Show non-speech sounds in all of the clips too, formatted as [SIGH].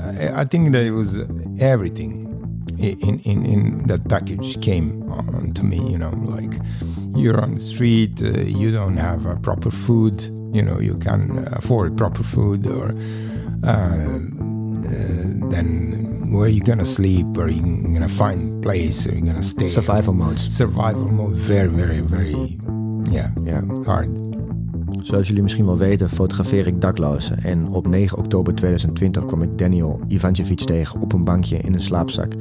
I, I think that it was everything in, in, in that package came on to me, you know, like you're on the street, uh, you don't have uh, proper food, you know, you can afford proper food or uh, uh then where you gonna sleep or you gonna find place or you gonna stay. Survival mode. Survival mode, very, very, very, yeah, yeah, hard. Zoals jullie misschien wel weten, fotografeer ik daklozen. En op 9 oktober 2020 kwam ik Daniel Ivancevic tegen op een bankje in een slaapzak.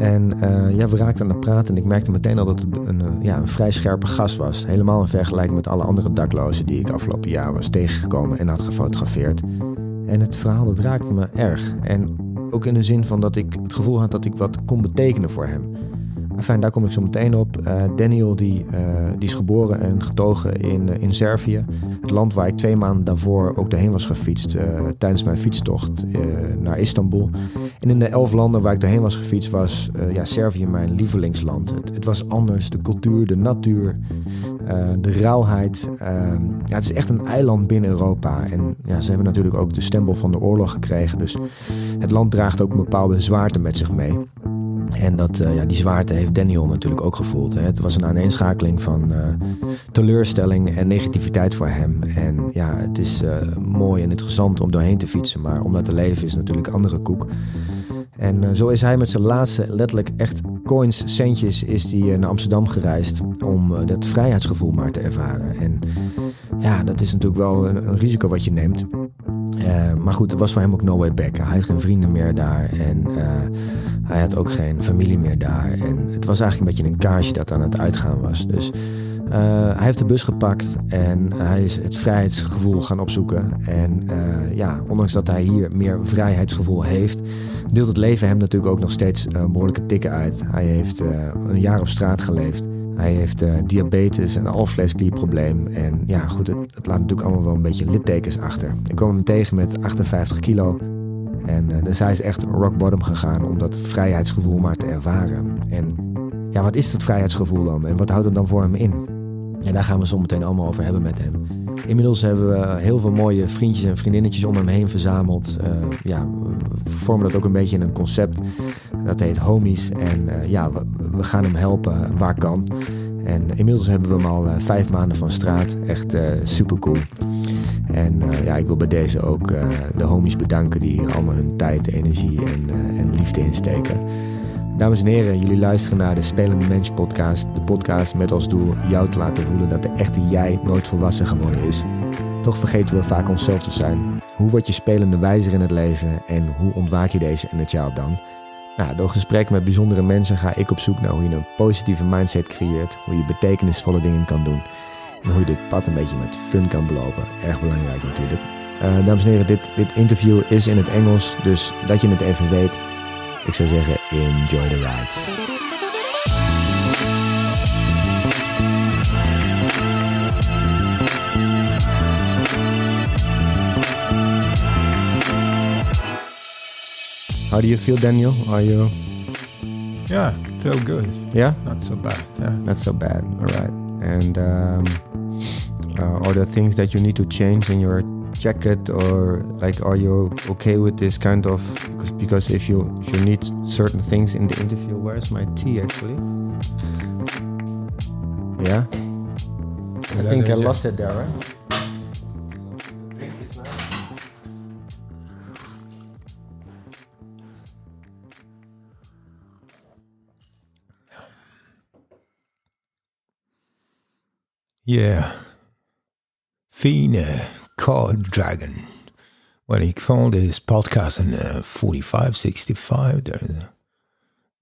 En uh, ja, we raakten aan het praten en ik merkte meteen al dat het een, eh, ja, een vrij scherpe gast was. Helemaal in vergelijking met alle andere daklozen die ik afgelopen jaar was tegengekomen en had gefotografeerd. En het verhaal dat raakte me erg. En ook in de zin van dat ik het gevoel had dat ik wat kon betekenen voor hem. Enfin, daar kom ik zo meteen op. Uh, Daniel die, uh, die is geboren en getogen in, uh, in Servië. Het land waar ik twee maanden daarvoor ook doorheen was gefietst tijdens mijn fietstocht naar Istanbul. En in de elf landen waar ik doorheen was gefietst was ja, Servië mijn lievelingsland. Het, het, was anders, de cultuur, de natuur, de rauwheid. Ja, het is echt een eiland binnen Europa. En ja, ze hebben natuurlijk ook de stempel van de oorlog gekregen. Dus het land draagt ook een bepaalde zwaarte met zich mee. En dat, uh, ja, die zwaarte heeft Daniel natuurlijk ook gevoeld. Hè. Het was een aaneenschakeling van uh, teleurstelling en negativiteit voor hem. En ja, het is uh, mooi en interessant om doorheen te fietsen, maar om dat te leven is natuurlijk andere koek. En zo is hij met zijn laatste, letterlijk echt coins, centjes, is hij naar Amsterdam gereisd om dat vrijheidsgevoel maar te ervaren. En ja, dat is natuurlijk wel een risico wat je neemt. Maar goed, het was voor hem ook no way back. Hij had geen vrienden meer daar en hij had ook geen familie meer daar. En het was eigenlijk een beetje een kaarsje dat aan het uitgaan was. Dus uh, hij heeft de bus gepakt en hij is het vrijheidsgevoel gaan opzoeken. En ja, ondanks dat hij hier meer vrijheidsgevoel heeft, deelt het leven hem natuurlijk ook nog steeds behoorlijke tikken uit. Hij heeft een jaar op straat geleefd. Hij heeft diabetes en alvleesklierprobleem. En ja, goed, het, het laat natuurlijk allemaal wel een beetje littekens achter. Ik kwam hem tegen met 58 kilo. En uh, dus hij is echt rock bottom gegaan om dat vrijheidsgevoel maar te ervaren. En ja, wat is dat vrijheidsgevoel dan? En wat houdt het dan voor hem in? En daar gaan we zo meteen allemaal over hebben met hem. Inmiddels hebben we heel veel mooie vriendjes en vriendinnetjes om hem heen verzameld. Uh, ja, vormen dat ook een beetje in een concept. Dat heet Homies. En uh, ja, we, gaan hem helpen waar kan. En inmiddels hebben we hem al vijf maanden van straat. Echt super cool. En uh, ja, ik wil bij deze ook uh, de homies bedanken die hier allemaal hun tijd, energie en, uh, en liefde insteken. Dames en heren, jullie luisteren naar de Spelende Mens podcast. De podcast met als doel jou te laten voelen dat de echte jij nooit volwassen geworden is. Toch vergeten we vaak onszelf te zijn. Hoe word je spelende wijzer in het leven en hoe ontwaak je deze in het jou dan? Nou, door gesprekken met bijzondere mensen ga ik op zoek naar hoe je een positieve mindset creëert, hoe je betekenisvolle dingen kan doen. En hoe je dit pad een beetje met fun kan belopen. Erg belangrijk natuurlijk. Uh, dames en heren, dit, dit interview is in het Engels, dus dat je het even weet. Ik zou zeggen, enjoy the rides. How do you feel, Daniel? Are you? Yeah, feel good. Yeah, not so bad. Yeah, not so bad. All right. And um, uh, are there things that you need to change in your jacket, or like, are you okay with this kind of? Because if you if you need certain things in the interview, where's my tea actually? Yeah, I think I lost it there, right? Yeah. Fine Card Dragon. Well, ik vond this podcast in uh, 45, 65. There's a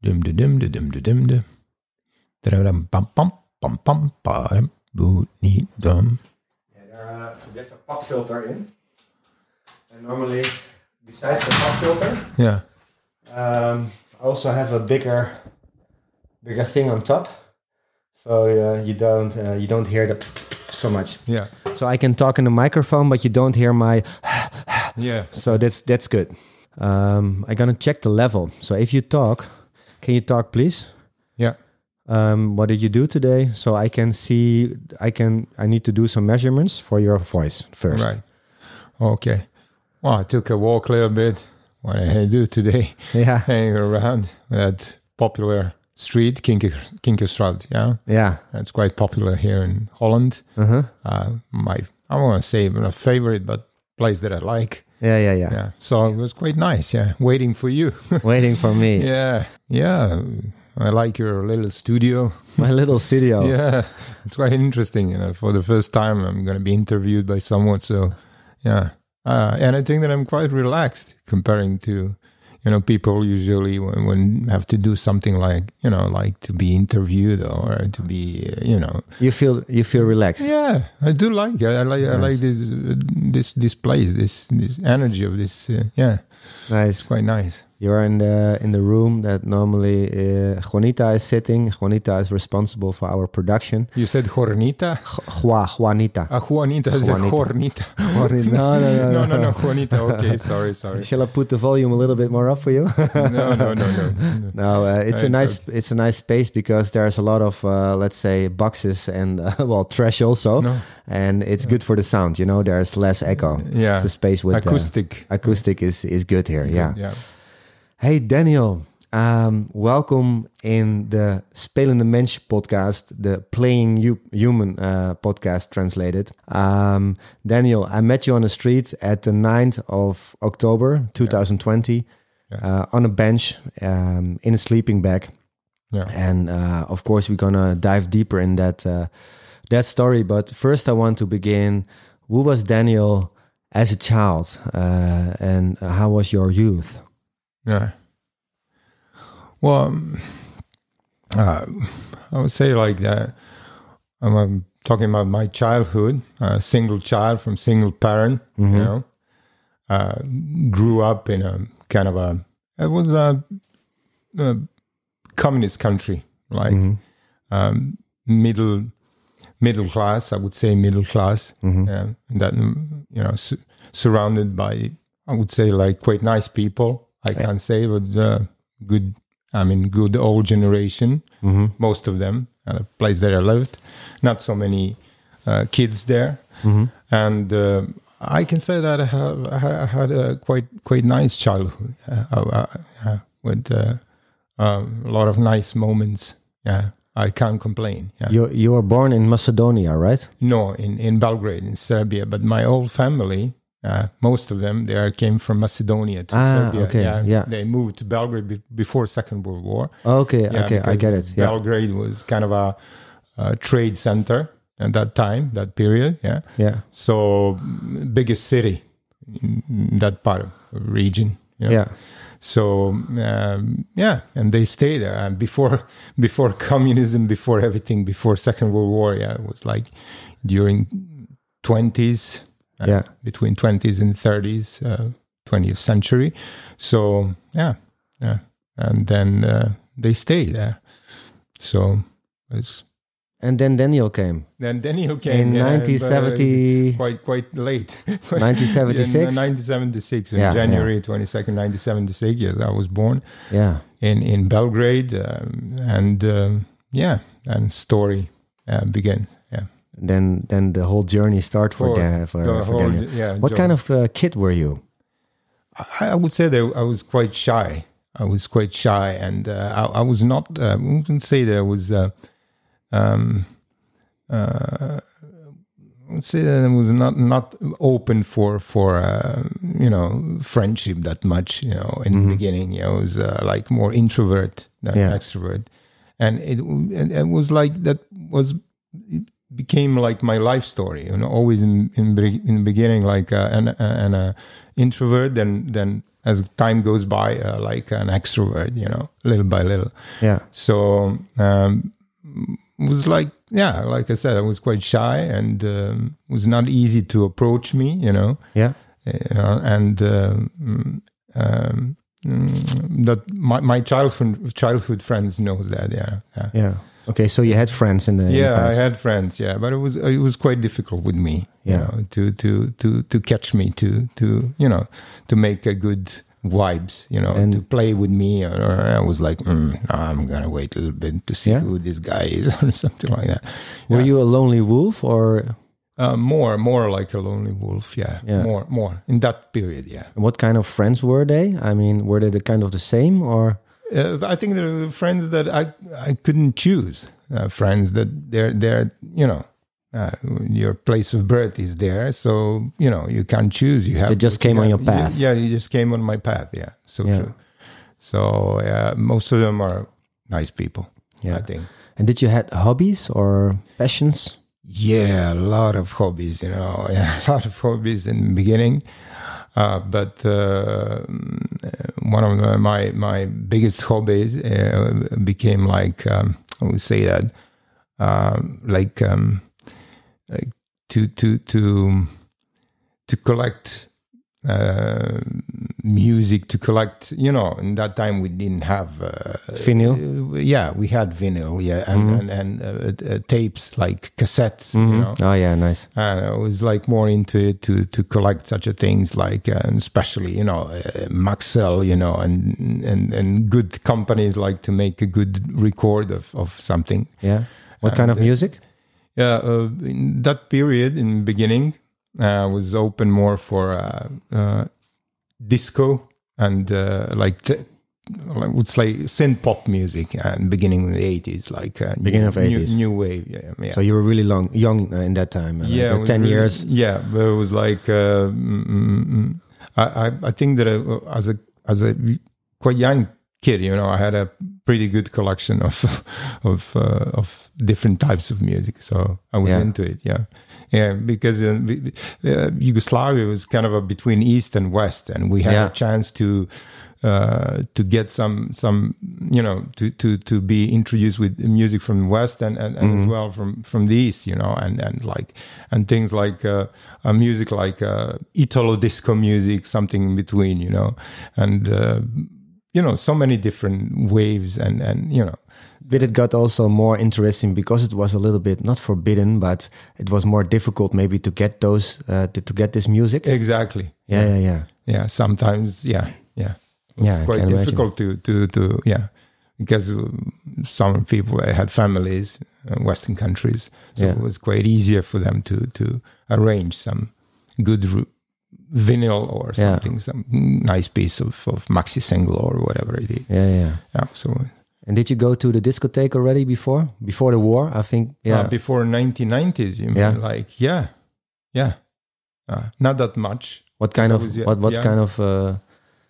dum de dum de dum de dum de. Pam pam pam pam pam. Boot niet dum. Yeah, there's a pop filter in. And normally, besides the pop filter, yeah, um, I also have a bigger, bigger thing on top so uh, you don't uh, you don't hear the so much. Yeah. So I can talk in the microphone, but you don't hear my. [SIGHS] yeah. So that's that's good. Um, I'm gonna check the level. So if you talk, can you talk, please? Yeah. Um, what did you do today? So I can see. I can. I need to do some measurements for your voice first. Right. Okay. Well, I took a walk a little bit. what I do today, Yeah. [LAUGHS] hanging around that popular street, Kinker, Kinkerstraat. Yeah, Yeah. it's quite popular here in Holland. Uh-huh. Uh, my, I want to say my favorite, but place that I like. Yeah, yeah, yeah. Yeah, so it was quite nice. Yeah, waiting for you. [LAUGHS] Waiting for me. yeah, yeah. I like your little studio. My little studio. [LAUGHS] Yeah, it's quite interesting. You know, for the first time, I'm going to be interviewed by someone. So, yeah, uh, and I think that I'm quite relaxed comparing to, you know, people usually when, when have to do something like, you know, like to be interviewed or to be, uh, you know, You feel you feel relaxed. yeah, I do like. I, I like. I like this uh, this this place. This this energy of this. Uh, yeah, Nice. quite nice. You're in the in the room that normally uh, Juanita is sitting. Juanita is responsible for our production. You said Juanita. Ju- Juanita. Ah, Juanita. Juanita. Juanita. Juanita. No, no, no, no, no. no, no, Juanita. Okay, sorry, sorry. Shall I put the volume a little bit more up for you? no, no, no, no. no, uh, it's a It's nice it's a nice space because there's a lot of uh, let's say boxes and uh, [LAUGHS] well trash also, No. and it's good for the sound. You know, there's less echo. Yeah. it's a space with uh, Acoustic. acoustic is is good here. Yeah. Yeah. Hey Daniel, um, welcome in the Spelende Mensch podcast, the Playing Hu- Human uh, podcast translated. Um, Daniel, I met you on the street at the 9th of October 2020 Yes. uh, on a bench um, in a sleeping bag. Yeah. And uh, of course, we're gonna dive deeper in that uh, that story. But first, I want to begin. Who was Daniel as a child, uh, and how was your youth? Yeah. Well, um, uh, I would say like that. I'm, um, talking about my childhood. A single child from single parent. Mhm. You know, uh, grew up in a kind of a. It was a, a communist country, like Mhm. um, middle middle class. I would say middle class. Mhm. Yeah, and that you know, su- surrounded by I would say like quite nice people. I Yeah. can't say, but uh, good. I mean, good old generation. Mhm. Most of them, uh, place that I lived. Not so many uh, kids there, Mhm. and uh, I can say that I, have, I had a quite quite nice childhood uh, uh, uh, with uh, um, a lot of nice moments. Yeah, I can't complain. Yeah. You you were born in Macedonia, right? No, in, in Belgrade, in Serbia. But my whole family, uh, most of them, they are, came from Macedonia to Ah, Serbia. okay, yeah. They moved to Belgrade be- before Second World War. Okay, Yeah, okay, I get it. Yeah, Belgrade was kind of a, a trade center at that time, that period. Yeah. yeah, So biggest city in that part of the region. you know. yeah. So um, yeah, and they stay there. And before [LAUGHS] before communism, before everything, before Second World War, yeah, it was like during twenties, uh, Yeah. between twenties and thirties, twentieth century. So yeah, yeah, and then uh, they stay there. So it's And then Daniel came then Daniel came in yeah, uh, 1970. quite quite late. [LAUGHS] 1976? Yeah, 1976, Yeah, on January 22nd, 1976. Yes, I was born Yeah, in in Belgrade, um, and um, yeah, and story uh, began. Then then the whole journey start for For Dan, for, the for whole- Daniel. yeah. What jo- kind of uh, kid were you? I, I would say that I was quite shy. I was quite shy, and uh, I, I was not. Uh, I wouldn't say that I was. Uh, um, uh, I would say that I was not not open for for uh, you know friendship that much. You know, in Mhm. the beginning, you know, I was uh, like more introvert than Yeah. extrovert, and it and it was like that was became like my life story. You know, always in in, in the beginning like uh, an an uh, introvert, then then as time goes by, uh, like an extrovert. You know, little by little. Yeah, So um, was like, yeah, like I said, I was quite shy and um, it was not easy to approach me, you know, yeah, you and um, um, mm, that my, my childhood childhood friends knows that, yeah, yeah. yeah. Okay, so you had friends in the in the Yeah, I had friends, yeah, but it was it was quite difficult with me, you Yeah. know, to to to to catch me, to to you know, to make a good vibes, you know, And- to play with me. Or, or I was like, mm, I'm gonna wait a little bit to see Yeah. who this guy is, [LAUGHS] or something like that. Were Yeah. you a lonely wolf or? Uh, more, more like a lonely wolf. Yeah, Yeah. more, more in that period. Yeah, And what kind of friends were they? I mean, were they the kind of the same or? Uh, I think there were friends that I I couldn't choose. Uh, friends that they're they're you know. Uh, your place of birth is there, so you know you can't choose. You have They just you came on your path. Yeah, you just came on my path. Yeah, so Yeah. true. So yeah, most of them are nice people. Yeah. I think. And did you had hobbies or passions? Yeah, a lot of hobbies, you know, [LAUGHS] yeah, a lot of hobbies in the beginning. Uh, but uh, mm, one of my my biggest hobbies uh, became like um, I would say that um, like um, like to to to to collect uh, music to collect you know in that time we didn't have uh, Vinyl? uh, yeah we had vinyl yeah and and, and uh, uh, tapes like cassettes you know Oh yeah, nice. and I was like more into it to to collect such a things like especially you know uh, Maxell you know and and and good companies like to make a good record of of something Yeah. What kind of And, music? yeah uh, in that period in the beginning uh, was open more for uh, uh, disco and uh, like t- I would say synth pop music and beginning in the 80s like uh, Beginning new, of new- 80s. new, wave yeah, yeah. So you were really long, young uh, in that time. uh, like, yeah, uh, ten really- years. Yeah, but it was like uh, mm, mm, mm. I, I I think that I, as a as a quite young kid, you know, I had a pretty good collection of [LAUGHS] of uh, of different types of music, so I was Yeah. into it. Yeah. Yeah, because uh, uh, Yugoslavia was kind of a between East and West, and we had Yeah. a chance to uh, to get some some you know to to to be introduced with music from the West and and, and as well from from the East, you know, and and like and things like uh, uh, music like uh, Italo disco music, something in between, you know, and uh, you know so many different waves and and you know But it got also more interesting because it was a little bit not forbidden, but it was more difficult maybe to get those uh, to, to get this music. exactly Yeah, yeah, yeah. yeah sometimes yeah yeah it's Yeah, quite imagine. difficult to to to yeah because uh, some people uh, had families in western countries so Yeah. it was quite easier for them to to arrange some good ru- vinyl or Yeah. something some nice piece of, of maxi single or whatever it is Yeah, yeah. yeah so And did you go to the discotheque already before? Before the war, I think. Yeah. uh, before 1990s you mean Yeah. like yeah yeah uh, not that much what kind of was, yeah, what what young. kind of uh,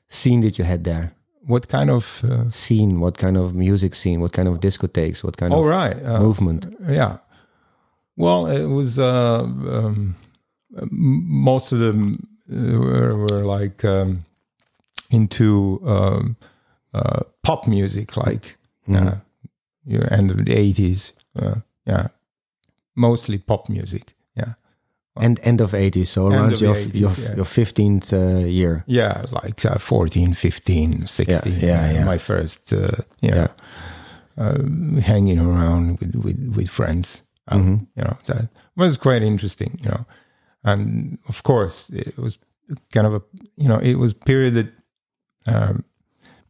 scene did you had there? what kind of uh, Scene. What kind of music scene? What kind of discotheques? What kind all of right uh, movement? yeah well it was uh um, most of them uh, were, were like um into um uh pop music like uh, end of the 80s uh, yeah mostly pop music yeah End end of 80s, so around of your 80s, your yeah. your 15th uh, year. yeah like uh, 14 15 16 Yeah, yeah, yeah. my first uh, you know uh, hanging around with with, with friends um, Mm-hmm. you know that was quite interesting you know and of course it was kind of a you know it was period that um,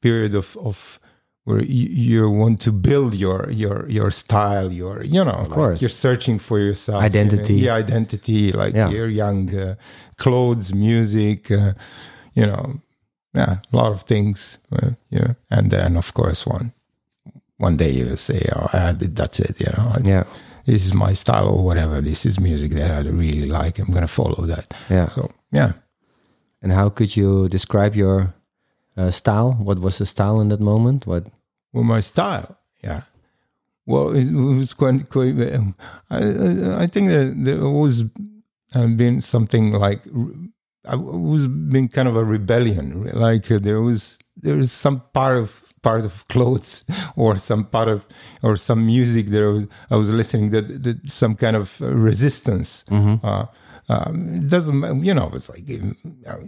period of of where you, you want to build your your your style your you know of course. you're searching for yourself Identity. you know, yeah identity like Yeah. your young uh, clothes music uh, you know yeah a lot of things uh, yeah and then of course one one day you say oh I, that's it you know I- Yeah, this is my style or whatever. This is music that I really like. I'm gonna follow that. yeah. So yeah, And how could you describe your uh, style? What was the style in that moment? What? well, my style, yeah. Well, it was quite. quite um, I, I think that there was uh, been something like I was been kind of a rebellion. Like uh, there was there was some part of part of clothes [LAUGHS] or some part of or some music there was I was listening that, that some kind of uh, resistance. Uh, um, doesn't you know it's like um,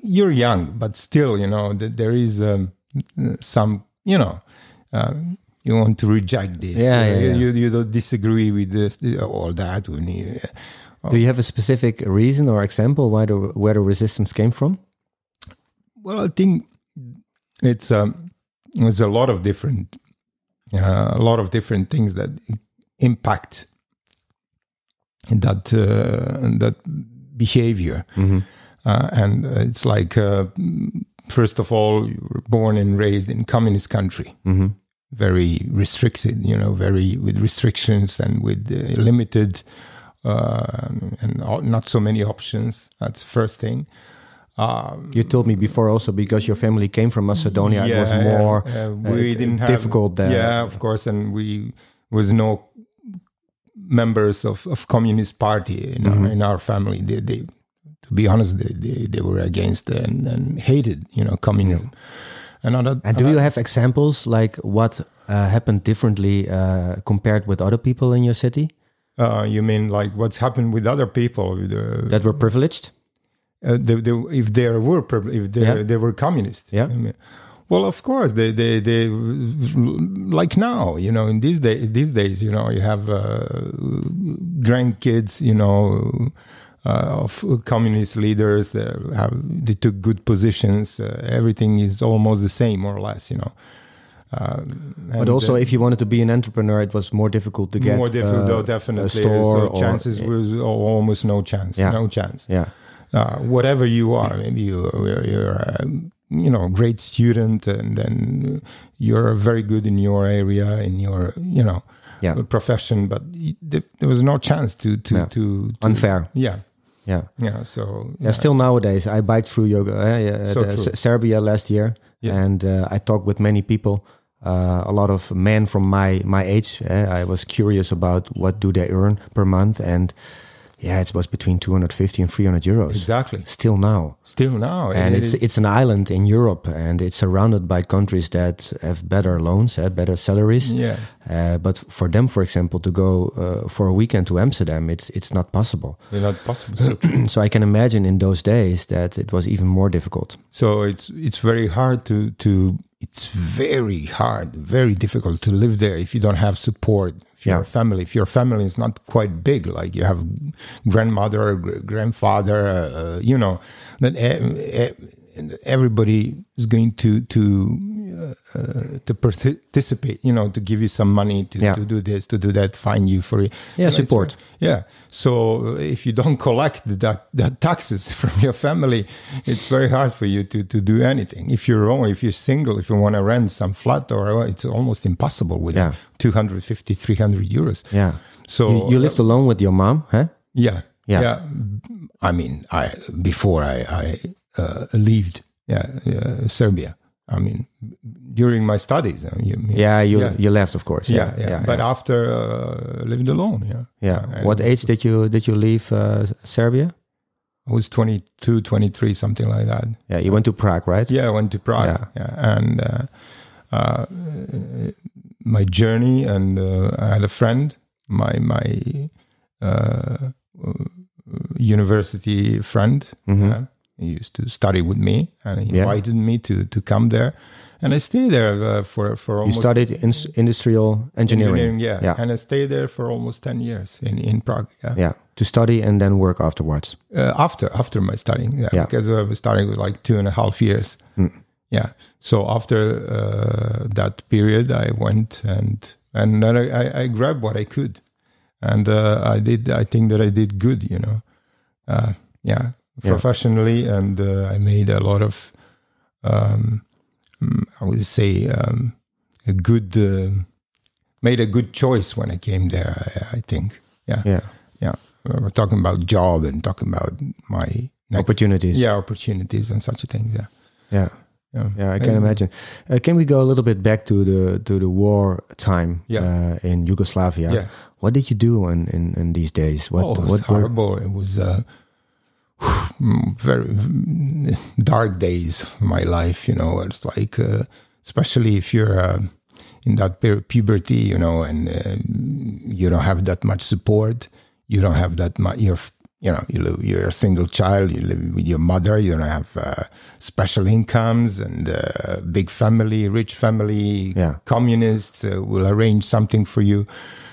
you're young but still you know that there is um, some you know um, you want to reject this Yeah, Uh, yeah, yeah. You, you don't disagree with this all that when you, Do you have a specific reason or example why the where the resistance came from? Well, I think it's um, there's a lot of different, uh, a lot of different things that impact that uh, that behavior. Mhm. Uh, and it's like, uh, first of all, you were born and raised in communist country, Mhm. very restricted, you know, very with restrictions and with uh, limited uh, and not so many options. That's the first thing. Um, You told me before also because your family came from Macedonia, it was more yeah, uh, we didn't have difficult there. Yeah, of course, and we was no members of, of communist party in, Mm-hmm. our, in our family. They, they, to be honest, they, they, they were against and, and hated, you know, communism. And, on that, And do you have examples like what uh, happened differently uh, compared with other people in your city uh, you mean like what's happened with other people? Uh, that were privileged? Uh, they, they, if they were if they Yeah. they were communist. Yeah. I mean, well, of course, they, they they like now, you know, in these day these days, you know, you have uh, grandkids, you know, uh, of communist leaders that have they took good positions. Uh, everything is almost the same, more or less, you know. Um, But also, uh, if you wanted to be an entrepreneur, it was more difficult to get more difficult, uh, though, definitely. a store. so or- chances was almost no chance, Yeah. no chance. yeah, uh, whatever you are, maybe you, you're, a, you know, great student, and then you're very good in your area, in your, you know, yeah, profession, but there was no chance to to Yeah. to, to unfair. Yeah, Yeah. yeah. So Yeah, still nowadays, I biked through yoga, uh, So S- Serbia last year, Yeah. and uh, I talked with many people. Uh, a lot of men from my my age. Uh, I was curious about what do they earn per month, and yeah, it was between two hundred fifty and three hundred euros. exactly. Still now, Still now, and it it's is- it's an island in Europe, and it's surrounded by countries that have better loans, have better salaries. yeah. Uh, but for them, for example, to go uh, for a weekend to Amsterdam, it's it's not possible. It's not possible. So, [CLEARS THROAT] so I can imagine in those days that it was even more difficult. so it's it's very hard to to it's very hard, very difficult to live there if you don't have support. If your Yeah. family, if your family is not quite big, like you have grandmother, grandfather, uh, you know, then e- everybody is going to to uh, uh, to participate. You know, to give you some money to, Yeah. to do this, to do that, find you for Yeah, you know, support. yeah. So if you don't collect that, that taxes [LAUGHS] from your family, it's very hard for you to, to do anything. If you're wrong, if you're single, if you want to rent some flat or it's almost impossible with Yeah. 250, 300 euros. Yeah. So you, you lived alone with your mom, huh? yeah, Yeah. I mean, I before I I uh, left, yeah, uh, Serbia. I mean, during my studies. I mean, you- Yeah, you Yeah. you left, of course. yeah, yeah. But yeah. after uh, lived alone, yeah. Yeah. What age did you did you leave uh, Serbia? I was 22, 23, something like that. Yeah, you went to Prague, right? Yeah, I went to Prague. Yeah. And uh, uh, my journey, and uh, I had a friend, my my uh, university friend. Mhm. uh, he used to study with me, and he Yeah. invited me to to come there, and I stayed there uh, for for You studied in, industrial engineering. yeah. Yeah. and I stayed there for almost ten years in in Prague. Yeah. Yeah, to study and then work afterwards. Uh, after after my studying, yeah, Yeah. because I was studying was like two and a half years. Mm. Yeah. So after uh, that period, I went and and then I, I, grabbed what I could, and uh, I did. I think that I did good. You know, uh, yeah, Yeah. professionally, and uh, I made a lot of, um, mm, I would say, um, a good, uh, made a good choice when I came there. I, I think. Yeah. Yeah, Yeah. We're talking about job and talking about my next opportunities. yeah, opportunities and such a thing. Yeah. yeah, Yeah. yeah. I can And- imagine. Uh, can we go a little bit back to the to the war time Yeah. uh, in Yugoslavia? Yeah. What did you do in, in, in these days? What oh, it was what were- horrible. It was uh, [SIGHS] very mm, dark days of my life. You know, it's like, uh, especially if you're uh, in that puberty, you know, and uh, you don't have that much support. You don't have that much. You're, you know, you live, you're a single child. You live with your mother. You don't have uh, special incomes and uh, big family, rich family. Yeah. Communists uh, will arrange something for you.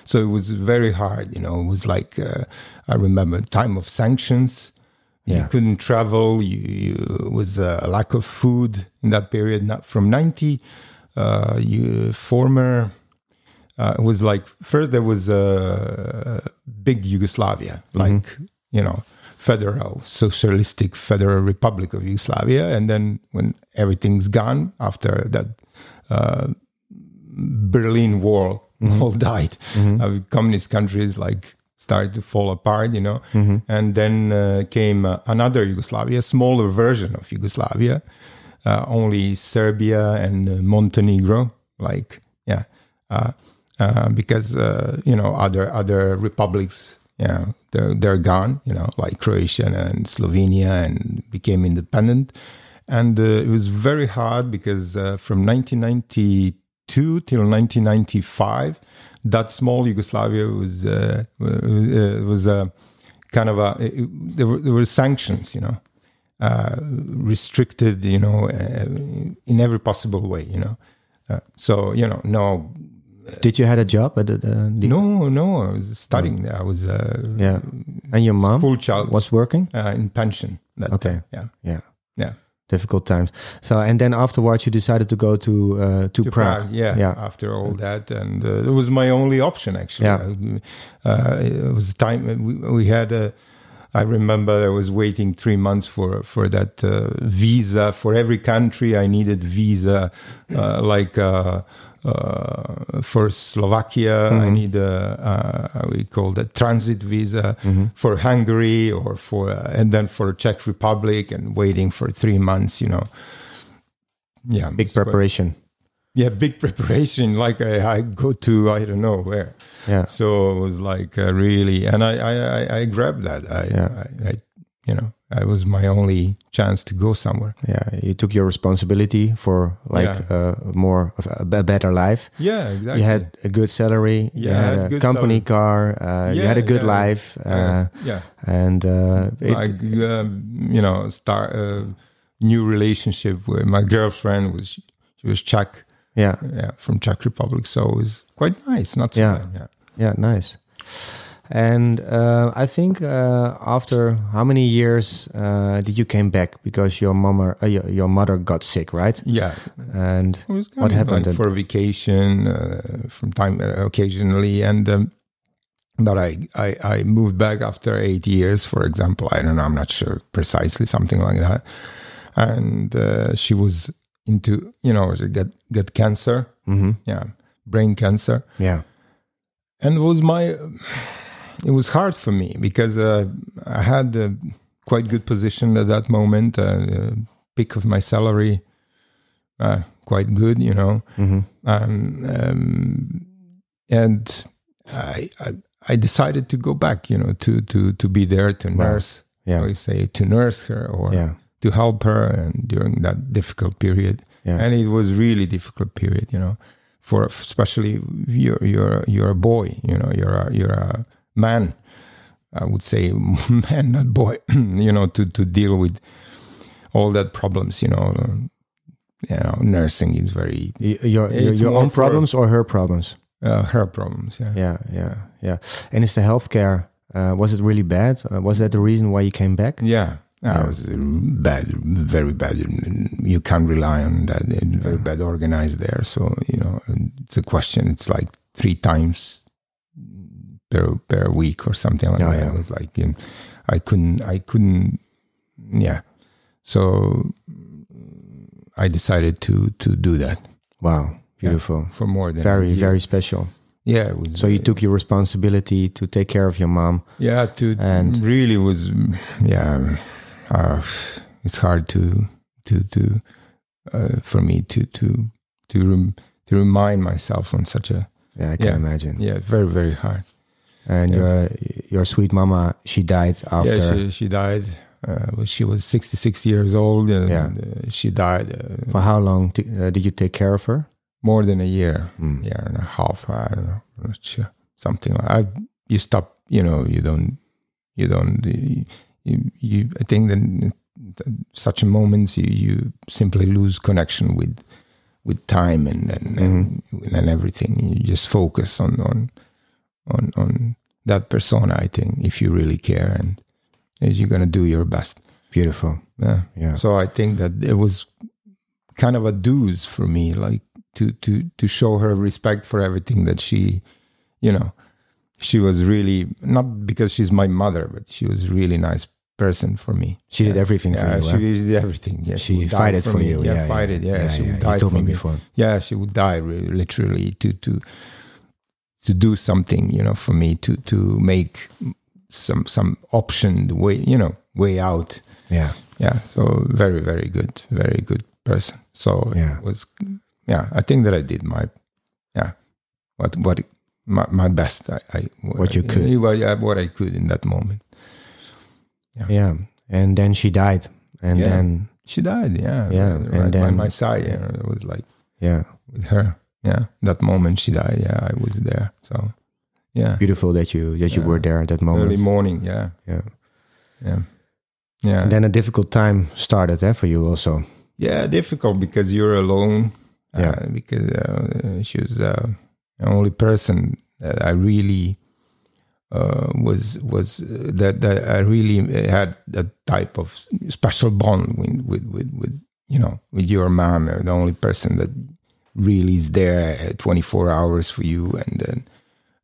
So it was very hard. You know, it was like uh, I remember time of sanctions. Yeah. You couldn't travel. You, you was a lack of food in that period. Not from ninety, uh, you former uh, it was like first there was a big Yugoslavia, like you know, federal socialistic federal republic of Yugoslavia, and then when everything's gone after that uh, Berlin Wall all [LAUGHS] died, uh, communist countries like started to fall apart, you know, and then uh, came uh, another Yugoslavia, smaller version of Yugoslavia, uh, only Serbia and uh, Montenegro, like yeah, uh, uh, because uh, you know other other republics, you know, they're they're gone, you know, like Croatia and Slovenia, and became independent, and uh, it was very hard because uh, from 1992 till 1995, that small Yugoslavia was uh, uh, was a kind of a it- there were there were sanctions, you know uh, restricted, you know, uh, in every possible way, you know. Uh, so you know, no, Did you had a job at the, the, no, no. I was studying there. I was uh, Yeah. And your mom full child was working? uh, in pension. That Okay. time, yeah, Yeah. yeah. Difficult times. So and then afterwards you decided to go to uh, to, To Prague. Prague, yeah, Yeah. After all that, and uh, it was my only option actually. Yeah. Uh, it was time we, we had a. I remember I was waiting three months for for that uh, visa for every country. I needed visa, uh, like uh, uh, for Slovakia, I need a uh, we call that transit visa for Hungary or for uh, and then for Czech Republic, and waiting for three months. You know, yeah, Big quite- preparation. yeah, big [LAUGHS] preparation. Like I, I go to I don't know where. Yeah. So it was like uh, really, and I, I, I, I grabbed that. I, Yeah. I, I, you know, I was my only chance to go somewhere. Yeah. You took your responsibility for like Yeah. uh, more of a, a better life. Yeah, exactly. You had a good salary. you Yeah, I had had a company salary. car. Uh, you had a good yeah. life. Uh, Uh, yeah, and uh, it, like um, you know, start a new relationship with my girlfriend was she was Czech, yeah. yeah, from Czech Republic. So it was quite nice. Not so Yeah. bad. Yeah. Yeah, nice. And uh, I think uh, after how many years uh, did you came back? Because your mama, uh, your, your mother got sick, right? Yeah, And What happened like, for vacation uh, from time uh, occasionally, and um, but I, I I moved back after eight years, for example. I don't know. I'm not sure precisely something like that. And uh, she was into you know she get get cancer, hmm yeah, brain cancer, yeah, and was my it was hard for me because uh, I had a quite good position at that moment, uh, peak of my salary, uh, quite good, you know. Hmm um, um, and I, I I decided to go back, you know, to to to be there to nurse. Yeah. I say to nurse her or yeah, to help her, and during that difficult period, yeah, and it was really difficult period, you know, for especially you're you're you're a boy, you know, you're a you're a man. I would say [LAUGHS] man, not boy, [CLEARS THROAT] you know, to to deal with all that problems, you know. You know, nursing is very your your, own problems or her problems? uh, her problems. Yeah. Yeah, yeah, yeah. And is the healthcare uh, was it really bad? Uh, was that the reason why you came back? Yeah. Yeah. It was uh, bad, very bad. You can't rely on that. It's very bad organized there. So, you know, it's a question. It's like three times per per week or something like Oh, that. yeah. It was like, you know, I couldn't, I couldn't, yeah. So I decided to to do that Wow, beautiful. for more than a Very, year. very special. yeah. It was, So you uh, took your responsibility to take care of your mom. Yeah, to And- really was yeah. Uh, it's hard to to to uh, for me to to to rem, to remind myself on such a Yeah, I can Yeah. imagine. yeah very very hard. And Yeah. your your sweet mama, she died after. Yeah, she she died. Uh, she was sixty six years old, and Yeah. uh, she died uh, For how long t- uh, did you take care of her? more than a year, Mm. year and a half. I don't know, not sure. Something like I. You stop. You know, you don't. You don't. You. you I think that such moments you you simply lose connection with with time and and, and, and everything. You just focus on on on on that persona. I think if you really care and you're gonna do your best. Beautiful. Yeah. Yeah. So I think that it was kind of a dues for me, like to to to show her respect for everything that she, you know, she was really not because she's my mother, but she was really nice person for me. She did everything yeah, for you. she huh? did everything. Yeah, She fighted for me. you, Yeah, yeah, fight yeah. it. Yeah, Yeah, she yeah, would die for me before. Yeah, she would die re- literally to to to do something, you know, for me to to make some some option the way you know way out. Yeah, Yeah, so very very good, very good person. So Yeah. was yeah. I think that I did my yeah what what my, my best. I, I What you I- could. yeah, yeah, what I could in that moment. yeah. yeah. And then she died, and Yeah. then She died. Yeah, Yeah, right and by my side. Know, it was like yeah, with her. Yeah, that moment she died. Yeah, I was there. So yeah, beautiful that you that you Yeah. were there at that moment. early morning. Yeah, yeah. yeah, yeah. And then a difficult time started eh, for you also. yeah, difficult because you're alone. Yeah. Uh, because uh, she was uh, the only person that I really uh, was was uh, that that I really had that type of special bond with with with, with you know with your mom. uh, The only person that really is there uh, 24 hours for you, and then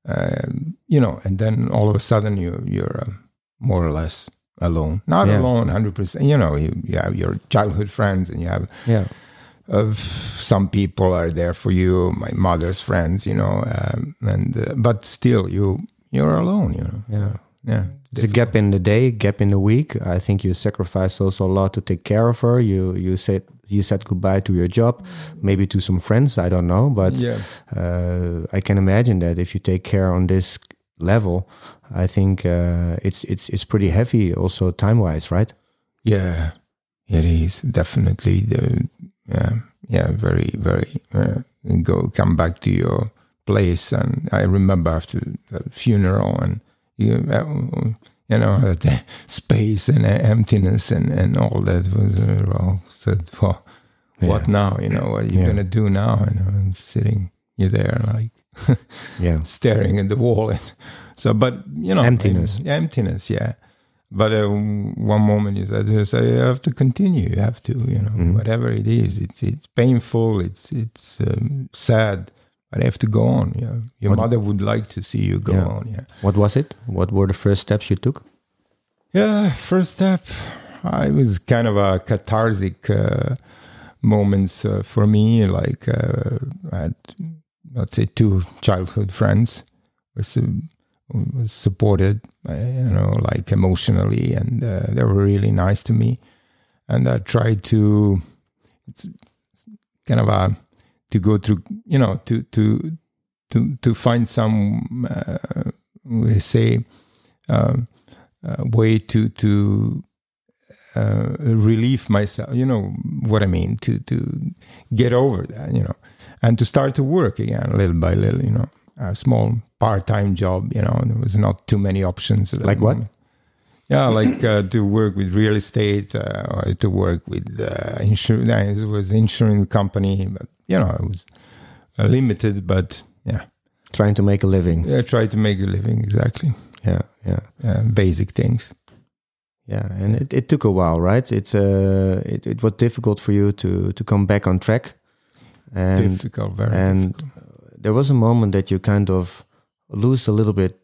um, you know, and then all of a sudden you you're uh, more or less alone. Not Yeah. alone, hundred percent. You know, you, you have your childhood friends, and you have Yeah, of some people are there for you my mother's friends you know um, and uh, but still you you're alone you know yeah. yeah There's a gap in the day, gap in the week. I think you sacrifice also a lot to take care of her. You you said you said goodbye to your job, maybe to some friends. I don't know, but yeah uh, I can imagine that if you take care on this level, I think uh, it's it's it's pretty heavy, also time wise, right? yeah it is definitely the yeah yeah very very uh, go come back to your place and i remember after the funeral and you uh, you know [LAUGHS] the space and emptiness and and all that was uh, well said well what Yeah. now you know what are you Yeah. gonna do now you know and sitting you're there like [LAUGHS] Yeah, staring at the wall and [LAUGHS] so but you know Emptiness. yeah, emptiness yeah but uh, one moment you said you say you have to continue you have to you know Mhm. whatever it is it's it's painful it's it's um, sad but I have to go on yeah your What- mother would like to see you go Yeah. on yeah what was it? What were the first steps you took? Yeah, first step, I was kind of a cathartic uh, moments uh, for me. Like uh, I had, let's say, two childhood friends was su- was supported, uh, you know, like emotionally, and uh, they were really nice to me. And I tried to, it's kind of a to go through, you know, to to to to find some, uh, we say. Um, uh, way to to uh, relieve myself. You know what I mean? To to get over that. You know, and to start to work again, little by little. You know, a small part time job. You know, there was not too many options. Like what? Yeah, like uh, to work with real estate, uh, to work with uh, insurance. It was insurance company, but you know, it was uh, limited. But yeah, Trying to make a living. Yeah, tried to make a living exactly. Yeah, yeah. Uh, basic things. Yeah, and it, it took a while, right? It's uh, it, it was difficult for you to to come back on track, and difficult, very and difficult. there was a moment that you kind of lose a little bit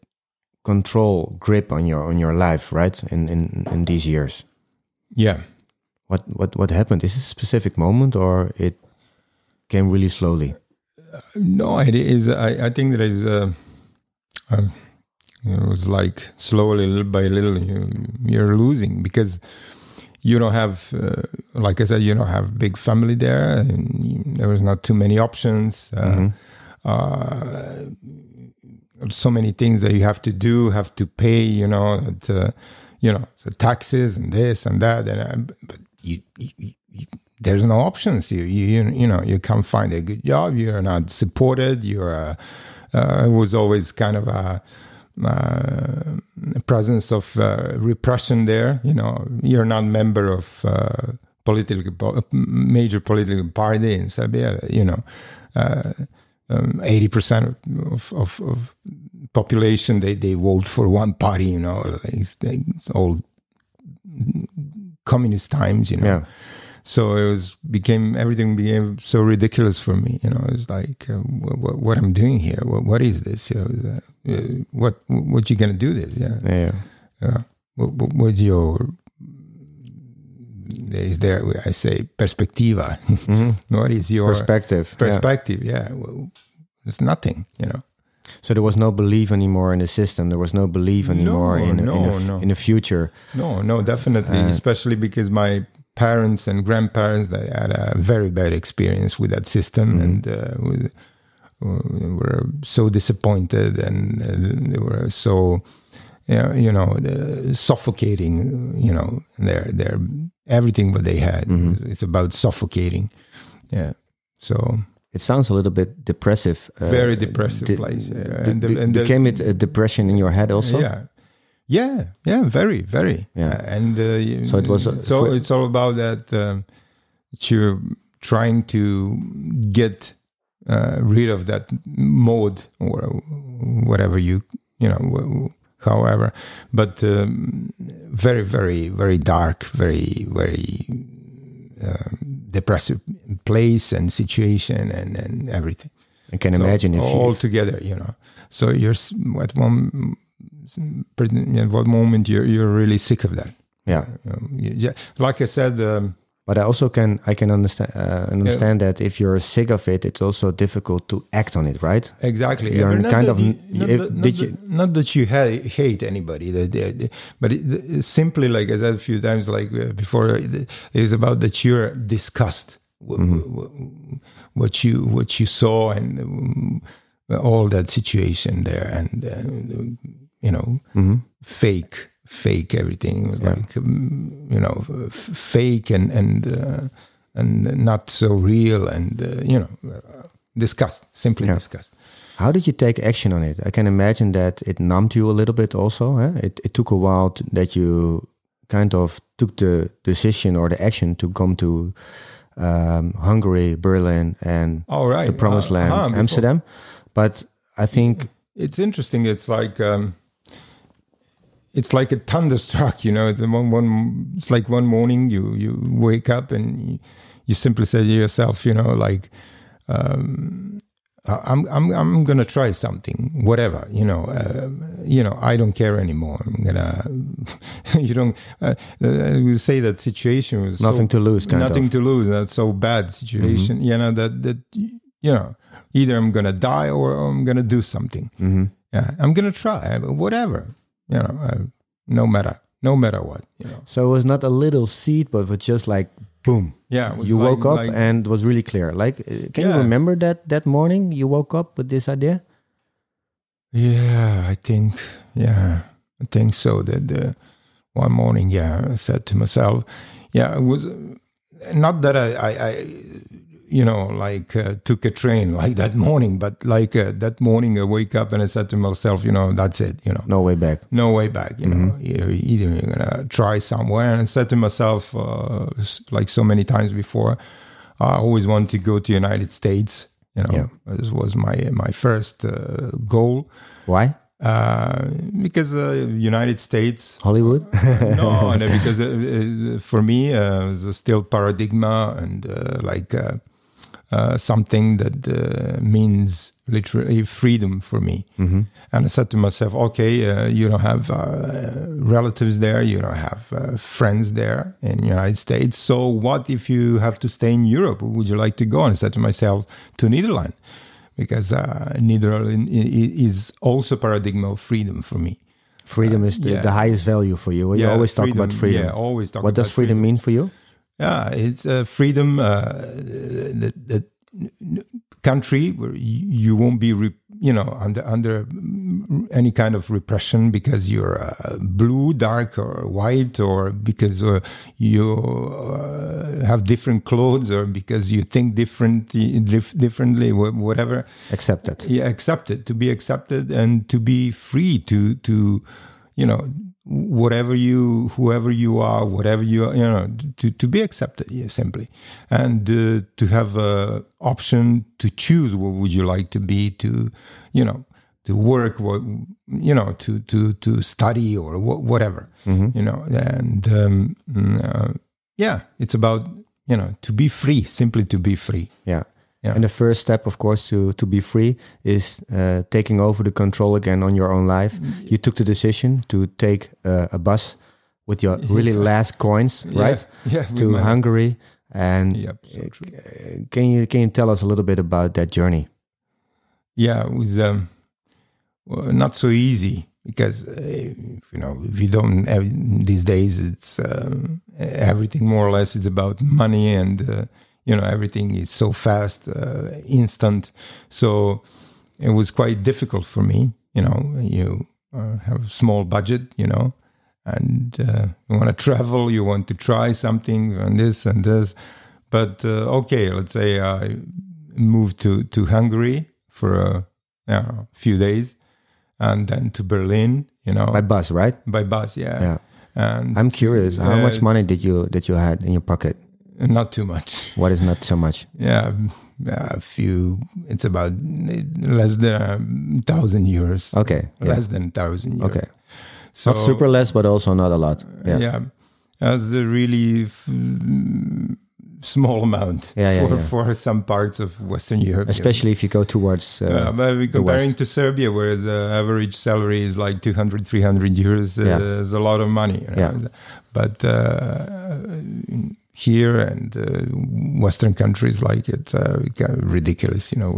control, grip on your on your life, right? In in in these years, Yeah. what what what happened? Is it a specific moment, or it came really slowly? No, it is. I, I think that is. Uh, uh, it was like slowly, little by little, you, you're losing because you don't have, uh, like I said, you don't have big family there, and you, there was not too many options. Uh, Mhm. uh, so many things that you have to do, have to pay. You know, it's, uh, you know, so taxes and this and that, and uh, but you, you, you there's no options. You, you you know you can't find a good job. You're not supported. You're uh, uh, it was always kind of a uh, presence of uh, repression there. You know, you're not member of uh, political major political party in Serbia. You know, eighty percent of, of, of population they, they vote for one party. You know, it's, it's all communist times. You know. Yeah, so it was became everything became so ridiculous for me. You know, it was like, uh, what, what I'm doing here? What, what is this? You know, uh, what what you gonna do this? Yeah, Yeah. yeah. What, what, what's your there is there I say perspectiva. [LAUGHS] what is your Perspective. perspective? Yeah, well, it's nothing. You know. So there was no belief anymore in the system. There was no belief anymore No, in, in, no, the, f- no. in the future. No, no, definitely. Uh, Especially because my parents and grandparents they had a very bad experience with that system Mhm. and uh, with, uh, were so disappointed and uh, they were so you know uh, suffocating. You know, their their everything what they had. Mhm. It's about suffocating. Yeah. So It sounds a little bit depressive. uh, Very depressive Did- place, yeah. And the- and the- became it a depression in your head also? Yeah. Yeah, yeah, very, very. Yeah. Uh, and uh, So it was, uh, so for- it's all about that. Um, you're trying to get uh, rid of that mode or whatever you you know, however. But um, very, very, very dark, very, very uh, depressive place and situation and and everything. I can So imagine if all you. together, you know. So you're at one what moment you're you're really sick of that. Yeah. Um, ju- like I said, um, But I also can I can understand uh, understand that if you're sick of it, it's also difficult to act on it, right? exactly. You're not kind that of- you- not, if- that, not, you- not that you ha- hate anybody, but it, simply like I said a few times, like uh, before, it is about that you're disgust Mm-hmm. what you what you saw and um, all that situation there, and uh, you know. hmm fake fake everything it was Yeah. like um, you know f- fake and and uh, and not so real and uh, you know uh, disgust simply Yeah. disgust How did you take action on it? I can imagine that it numbed you a little bit also. Huh? It, it took a while to, that you kind of took the decision or the action to come to um, Hungary, Berlin, and all right the Promised uh, Land, uh-huh, before- Amsterdam. But I think, it's interesting it's like um it's like a thunderstruck [LAUGHS] you know it's one, one it's like one morning you you wake up and you, you simply say to yourself you know like um I'm I'm I'm gonna try something, whatever you know. Uh, you know, I don't care anymore. I'm gonna. [LAUGHS] you don't. Uh, uh, we say that situation was so nothing to lose, kind nothing of. to lose. That's so bad situation. You know that that you know either I'm gonna die or I'm gonna do something. hmm Yeah, I'm gonna try whatever. You know, uh, no matter no matter what. You know. So it was not a little seed, but it was just like boom. Yeah, You like- woke up like- and it was really clear. Like, uh, can you remember that that morning you woke up with this idea? Yeah, I think, yeah, I think so. That uh, one morning, yeah, I said to myself, yeah, it was not that I, I, I you know, like uh, took a train [LAUGHS] like that morning, but like uh, that morning I wake up and I said to myself, you know, that's it, you know, No way back. no way back, you know, either, either you're gonna try somewhere. And I said to myself, uh, like so many times before, I always wanted to go to United States. You know, Yeah. this was my my first uh, goal Why? uh, because uh, United States. Hollywood? [LAUGHS] no, no, [LAUGHS] because uh, uh, for me, uh, it's still paradigma and uh, like uh, something that uh, means literally freedom for me. hmm And I said to myself, okay, uh, you don't have uh, relatives there, you don't have uh, friends there in the United States. So what if you have to stay in Europe? Would you like to go? And I said to myself, to Netherlands, because uh, Netherlands is also paradigm of freedom for me. Freedom is the, yeah. the highest value for you. You always talk about freedom. Yeah, always talk what does about freedom, mean for you? Yeah, it's a freedom. Uh, the, the country where you, you won't be, re, you know, under under any kind of repression because you're uh, blue, dark, or white, or because uh, you uh, have different clothes, or because you think different, dif- differently, whatever Accepted. yeah, accepted to be accepted and to be free to to you know whatever you whoever you are whatever you are you know to, to be accepted yeah, simply and uh, to have a option to choose what would you like to be to you know to work what you know to to to study or wha- whatever Mhm. you know and um, mm, uh, yeah it's about you know, to be free, simply to be free. Yeah. Yeah. And the first step, of course, to to be free is uh, taking over the control again on your own life. You took the decision to take uh, a bus with your really last coins, right, [LAUGHS] Yeah, yeah, to Hungary. And Yep, so true. uh, can you can you tell us a little bit about that journey? yeah, it was um, not so easy because uh, you know if you don't have, these days it's um, everything more or less is about money and uh, you know everything is so fast, uh, instant. So it was quite difficult for me. You know, you uh, have a small budget. You know. And uh, you want to travel, you want to try something, and this and this. But uh, okay, let's say I moved to, to Hungary for a yeah, few days, and then to Berlin. You know, By bus, right? by bus. Yeah, Yeah. and I'm curious. How much money did you did you had in your pocket? Not too much. What is not so much? Yeah, yeah, a few. It's about less than a thousand euros. Okay. Yeah. Less than a thousand euros. Okay. so not super less, but also not a lot. Yeah. yeah, that's a really f- small amount Yeah, yeah, for yeah. for some parts of Western Europe. Especially if you go towards. Uh, Uh, comparing West. to Serbia, where the average salary is like 200, 300 euros, uh, Yeah. is a lot of money. you know. Yeah. But uh, here and uh, Western countries, like it's uh, ridiculous, you know,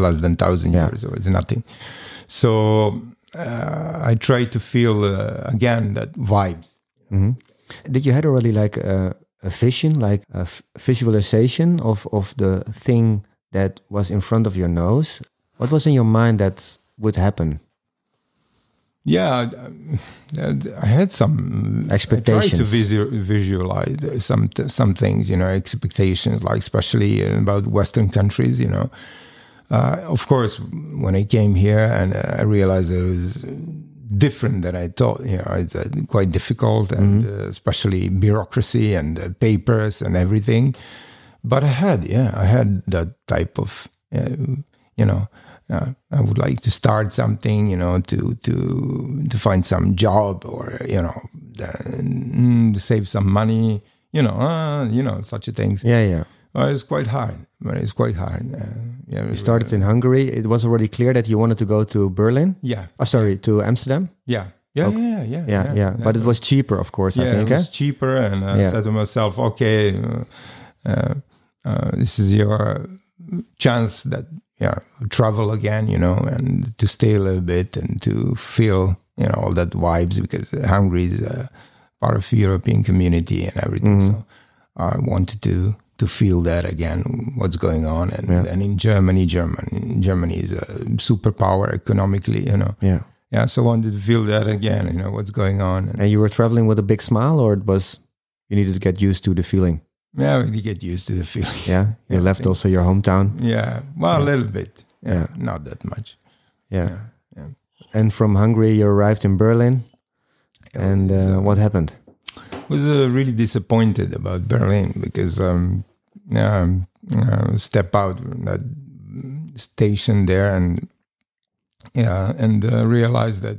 less than 1,000 Yeah. euros, so it's nothing. So uh, I try to feel, uh, again, that vibes. mhm. Did you had already like a, a vision, like a f- visualization of of the thing that was in front of your nose? What was in your mind that would happen? Yeah, I- had some expectations. I tried to visualize some some things, you know, expectations, like especially about Western countries, you know. Uh, of course, when I came here and uh, I realized it was different than I thought. You know, it's uh, quite difficult, and uh, especially bureaucracy and uh, papers and everything. But I had, yeah, I had that type of, uh, you know, uh, I would like to start something, you know, to to to find some job or you know, uh, to save some money, you know, uh, you know, such a things. Yeah, yeah. Uh, it's quite hard, but it's quite hard. Uh, yeah, You started in Hungary. It was already clear that you wanted to go to Berlin. Yeah, Oh, sorry, to Amsterdam. yeah, yeah, Okay. yeah, yeah, Yeah, yeah. But it was cheaper, of course. I think. it eh? was cheaper, and I Yeah. said to myself, okay, uh, uh, this is your chance that yeah travel again, you know, and to stay a little bit and to feel you know all that vibes because Hungary is a part of the European community and everything. Mhm. So I wanted to to feel that again, what's going on, and Yeah. and in Germany, Germany, Germany is a superpower economically, you know. Yeah. Yeah, so I wanted to feel that again, you know, what's going on. And And you were traveling with a big smile, or it was you needed to get used to the feeling. Yeah, you get used to the feeling. Yeah. [LAUGHS] You Yeah, left also your hometown. Yeah, well, a little bit. Yeah, Yeah. not that much. Yeah. Yeah, yeah. And from Hungary, you arrived in Berlin. And uh, what happened? I was uh, really disappointed about Berlin because um, um, uh, step out that station there and yeah, and uh, realize that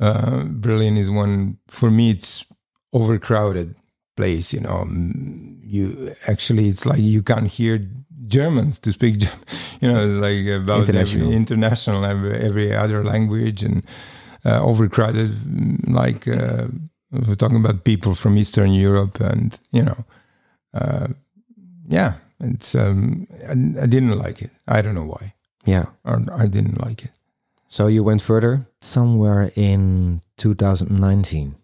uh, Berlin is one for me. It's overcrowded place. You know, Mm, you actually it's like you can't hear Germans to speak. [LAUGHS] You know, like about International. every international every, every other language and uh, overcrowded. mm, Like uh, we're talking about people from Eastern Europe, and you know, uh, yeah, it's um, I, I didn't like it. I don't know why, Yeah. or I didn't like it. So you went further somewhere in 2019.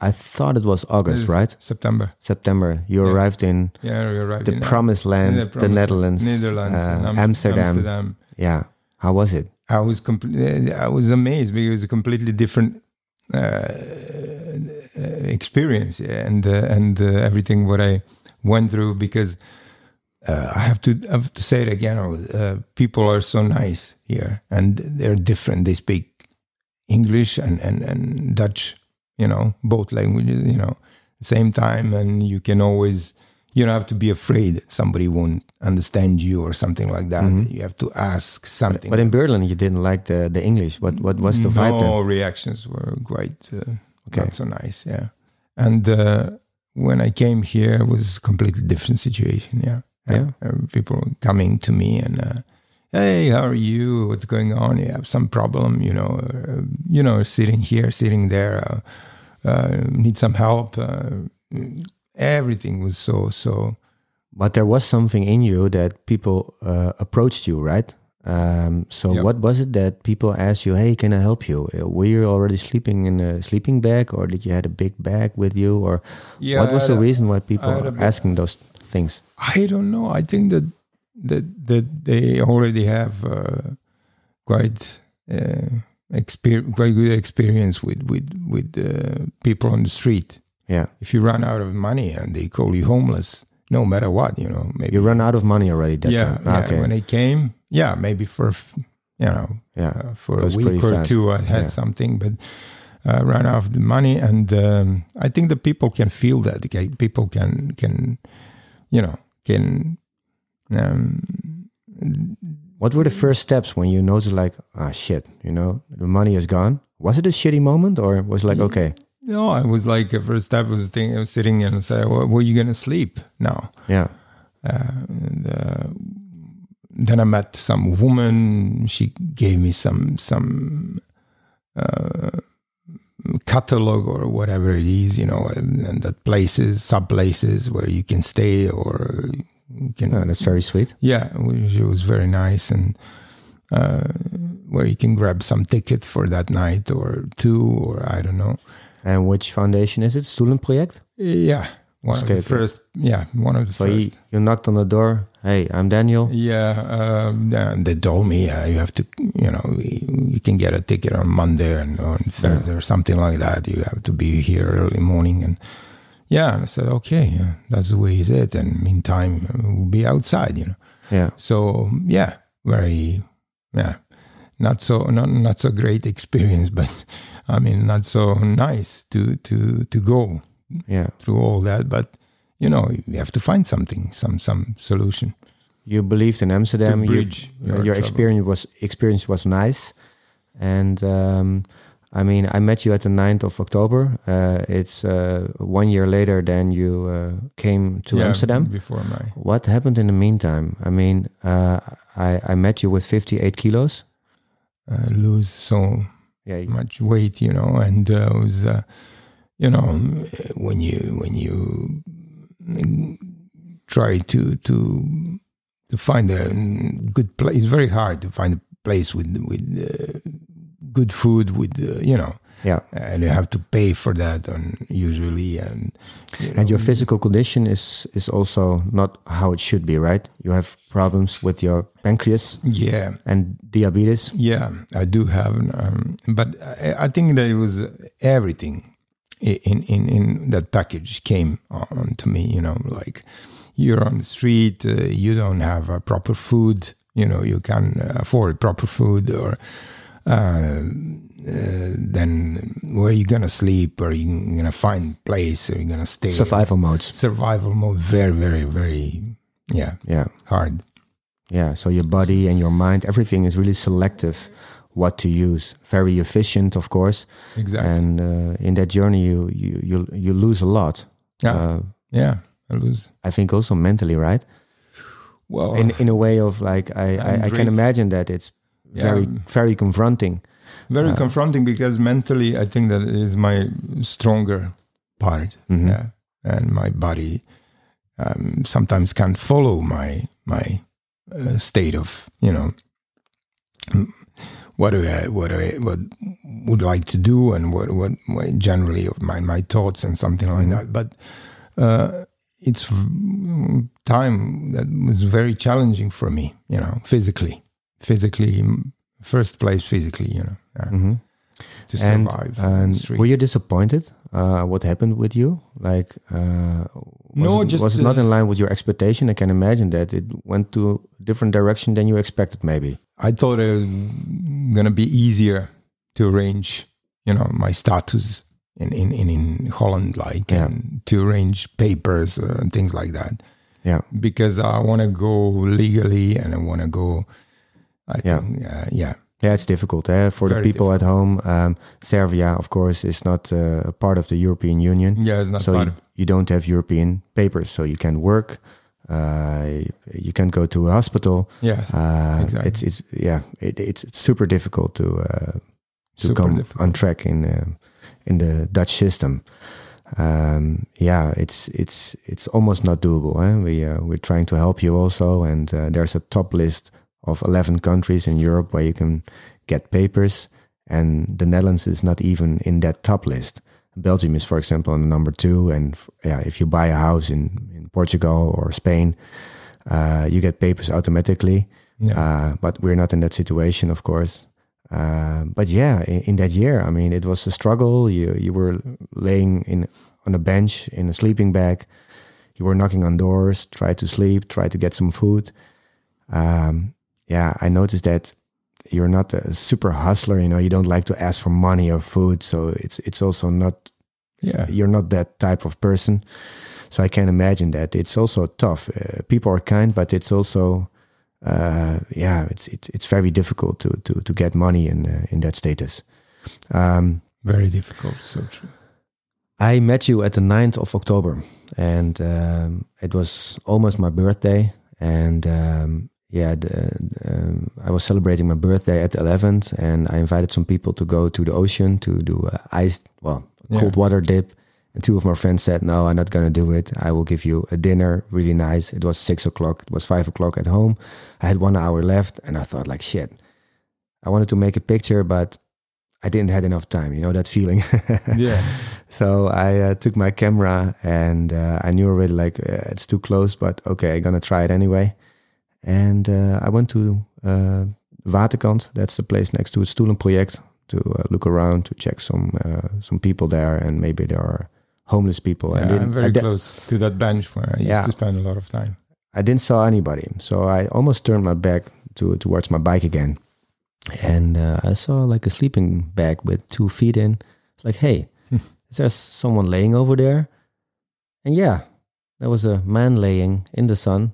I thought it was August, It's right? September. September. You Yeah. arrived in Yeah, we arrived the in, uh, promised land, the, promised- Netherlands, Netherlands, uh, Amsterdam. Amsterdam. Yeah. How was it? I was completely, I was amazed because it was a completely different uh, experience and uh, and uh, everything what I went through because uh, I have to I have to say it again. Uh, people are so nice here and they're different. They speak English and and and Dutch. You know, both languages. You know, same time, and you can always. You don't have to be afraid that somebody won't understand you or something like that. Mhm. You have to ask something. But in Berlin, you didn't like the, the English. What what was the vibe no reactions were quite uh, Okay. not so nice yeah and uh, when I came here, it was a completely different situation. Yeah, Yeah. Uh, people coming to me and, uh, hey, how are you? What's going on? You have some problem? You know, uh, you know, sitting here, sitting there, uh, uh, need some help. Uh, everything was so so. But there was something in you that people uh, approached you, right? Um, so Yeah. what was it that people asked you? Hey, can I help you? Were you already sleeping in a sleeping bag, or did you had a big bag with you, or Yeah, what was the a- reason why people are asking those things? I don't know. I think that that that they already have uh, quite uh, exper- quite good experience with with with uh, people on the street. Yeah, If you run out of money and they call you homeless, no matter what, you know, maybe you run out of money already. That yeah, time. Ah, yeah. okay, When they came, yeah, maybe for you know yeah, uh, for a week or fast. two, I had Yeah. something, but uh, ran out of the money, and um, I think the people can feel that. Okay? People can can you know can. Um, What were the first steps when you noticed, like, ah, shit, you know, the money is gone? Was it a shitty moment, or was it like, okay, no, I was like the first step was thinking, I was sitting and say, well, "Where are you gonna sleep now?" yeah, Uh, and, uh, then I met some woman. She gave me some some uh, catalog or whatever it is, you know, and, and that places, sub places where you can stay or you know, that's very sweet. yeah, she was very nice and. Uh, where you can grab some ticket for that night or two or I don't know. And which foundation is it? Stoelen Project? Yeah, one of the first. Yeah, one of the So you, first. you knocked on the door. Hey, I'm Daniel. Yeah, um, and they told me uh, you have to, you know, you can get a ticket on Monday and on Thursday or something like that. You have to be here early morning, and yeah, and I said, okay, yeah, that's the way is it. And meantime, we'll be outside, you know. Yeah, So yeah, very, yeah, not so not not so great experience, [LAUGHS] but I mean, not so nice to to to go yeah. through all that, but. You know, you have to find something, some some solution. You believed in Amsterdam. You- bridge your your experience was experience was nice, and um, I mean, I met you at the 9th of October. Uh, it's uh, one year later than you uh, came to Yeah, Amsterdam. before my What happened in the meantime? I mean, uh, I I met you with 58 kilos. uh, lose so Yeah, much weight, you know, and uh, it was, uh, you know, when you when you try to to to find a good place, it's very hard to find a place with with uh, good food, with uh, you know, yeah. and you have to pay for that, and usually, and you And your physical condition is is also not how it should be, right? You have problems with your pancreas yeah, and diabetes. Yeah, I do have, um, but I, I think that it was everything in in in that package came on to me. You know, like you're on the street, uh, you don't have uh, proper food. You know, you can afford proper food, or uh, uh, then where are you gonna sleep? Are you gonna find place? Are you gonna stay? Survival mode Survival mode, very, very, very, yeah, Yeah. hard. Yeah, so your body and your mind, everything is really selective what to use. Very efficient, of course. Exactly. And uh, in that journey, you you you, you lose a lot. yeah, Uh, yeah. I lose. I think also mentally, right? Well, In in a way of like I I, I can imagine that it's very Yeah. very confronting. very Uh, confronting because mentally i think that is my stronger part Mhm. yeah and my body um, sometimes can't follow my my uh, state of you know what do I what do I what would like to do and what what, what generally of my my thoughts and something like Mhm. that but uh, it's time that was very challenging for me you know physically physically first place physically you know Mhm. to And, survive the and were you disappointed? Uh, what happened with you? Like, uh, was No, it, just, was it not in line with your expectation? I can imagine that it went to a different direction than you expected. Maybe. I thought it was gonna be easier to arrange, you know, my status in in in, in Holland, like Yeah. and to arrange papers uh, and things like that, Yeah. because I want to go legally and I want to go. I Yeah. think, uh, yeah, Yeah, it's difficult eh? for the Very people at home. Um, Serbia, of course, is not uh, a part of the European Union. Yeah, it's not so part you, of you don't have European papers, so you can't work. Uh, you can't go to a hospital. Yes. Uh, Exactly. It's it's yeah, it, it's it's super difficult to uh, to Super come difficult. on track in uh, in the Dutch system. Um, yeah, it's it's it's almost not doable. Eh? We uh, we're trying to help you also, and uh, there's a top list of eleven countries in Europe where you can get papers, and the Netherlands is not even in that top list. Belgium is, for example, on number two, and yeah, if you buy a house in in Portugal or Spain, uh, you get papers automatically. Yeah. Uh, but we're not in that situation, of course. Uh, but yeah, in, in that year, I mean, it was a struggle. You you were laying in on a bench in a sleeping bag. You were knocking on doors, try to sleep, try to get some food. Um, yeah, I noticed that you're not a super hustler. You know, you don't like to ask for money or food, so it's it's also not. it's- Yeah. you're not that type of person. So I can imagine that it's also tough. Uh, people are kind, but it's also uh, yeah, it's it's it's very difficult to to to get money in uh, in that status. Um, Very difficult. So true. I met you at the 9th of October, and um, it was almost my birthday. And um, yeah, the, um, I was celebrating my birthday at the 11th, and I invited some people to go to the ocean to do a ice, well, Yeah. cold water dip. And two of my friends said, "No, I'm not gonna do it. I will give you a dinner, really nice." It was six o'clock. It was five o'clock at home. I had one hour left, and I thought, like, shit. I wanted to make a picture, but I didn't have enough time. You know that feeling. [LAUGHS] Yeah. So I uh, took my camera and uh, I knew already like uh, it's too close, but okay, I'm gonna try it anyway. And uh, I went to uh, Waterkant. That's the place next to het Stoelenproject to uh, look around to check some uh, some people there and maybe there are homeless people. Yeah, and I'm very close to that bench where I used to spend a lot of time. I didn't saw anybody, so I almost turned my back to towards my bike again, and uh, I saw like a sleeping bag with two feet in. It's like, hey, [LAUGHS] is there someone laying over there? And yeah, there was a man laying in the sun.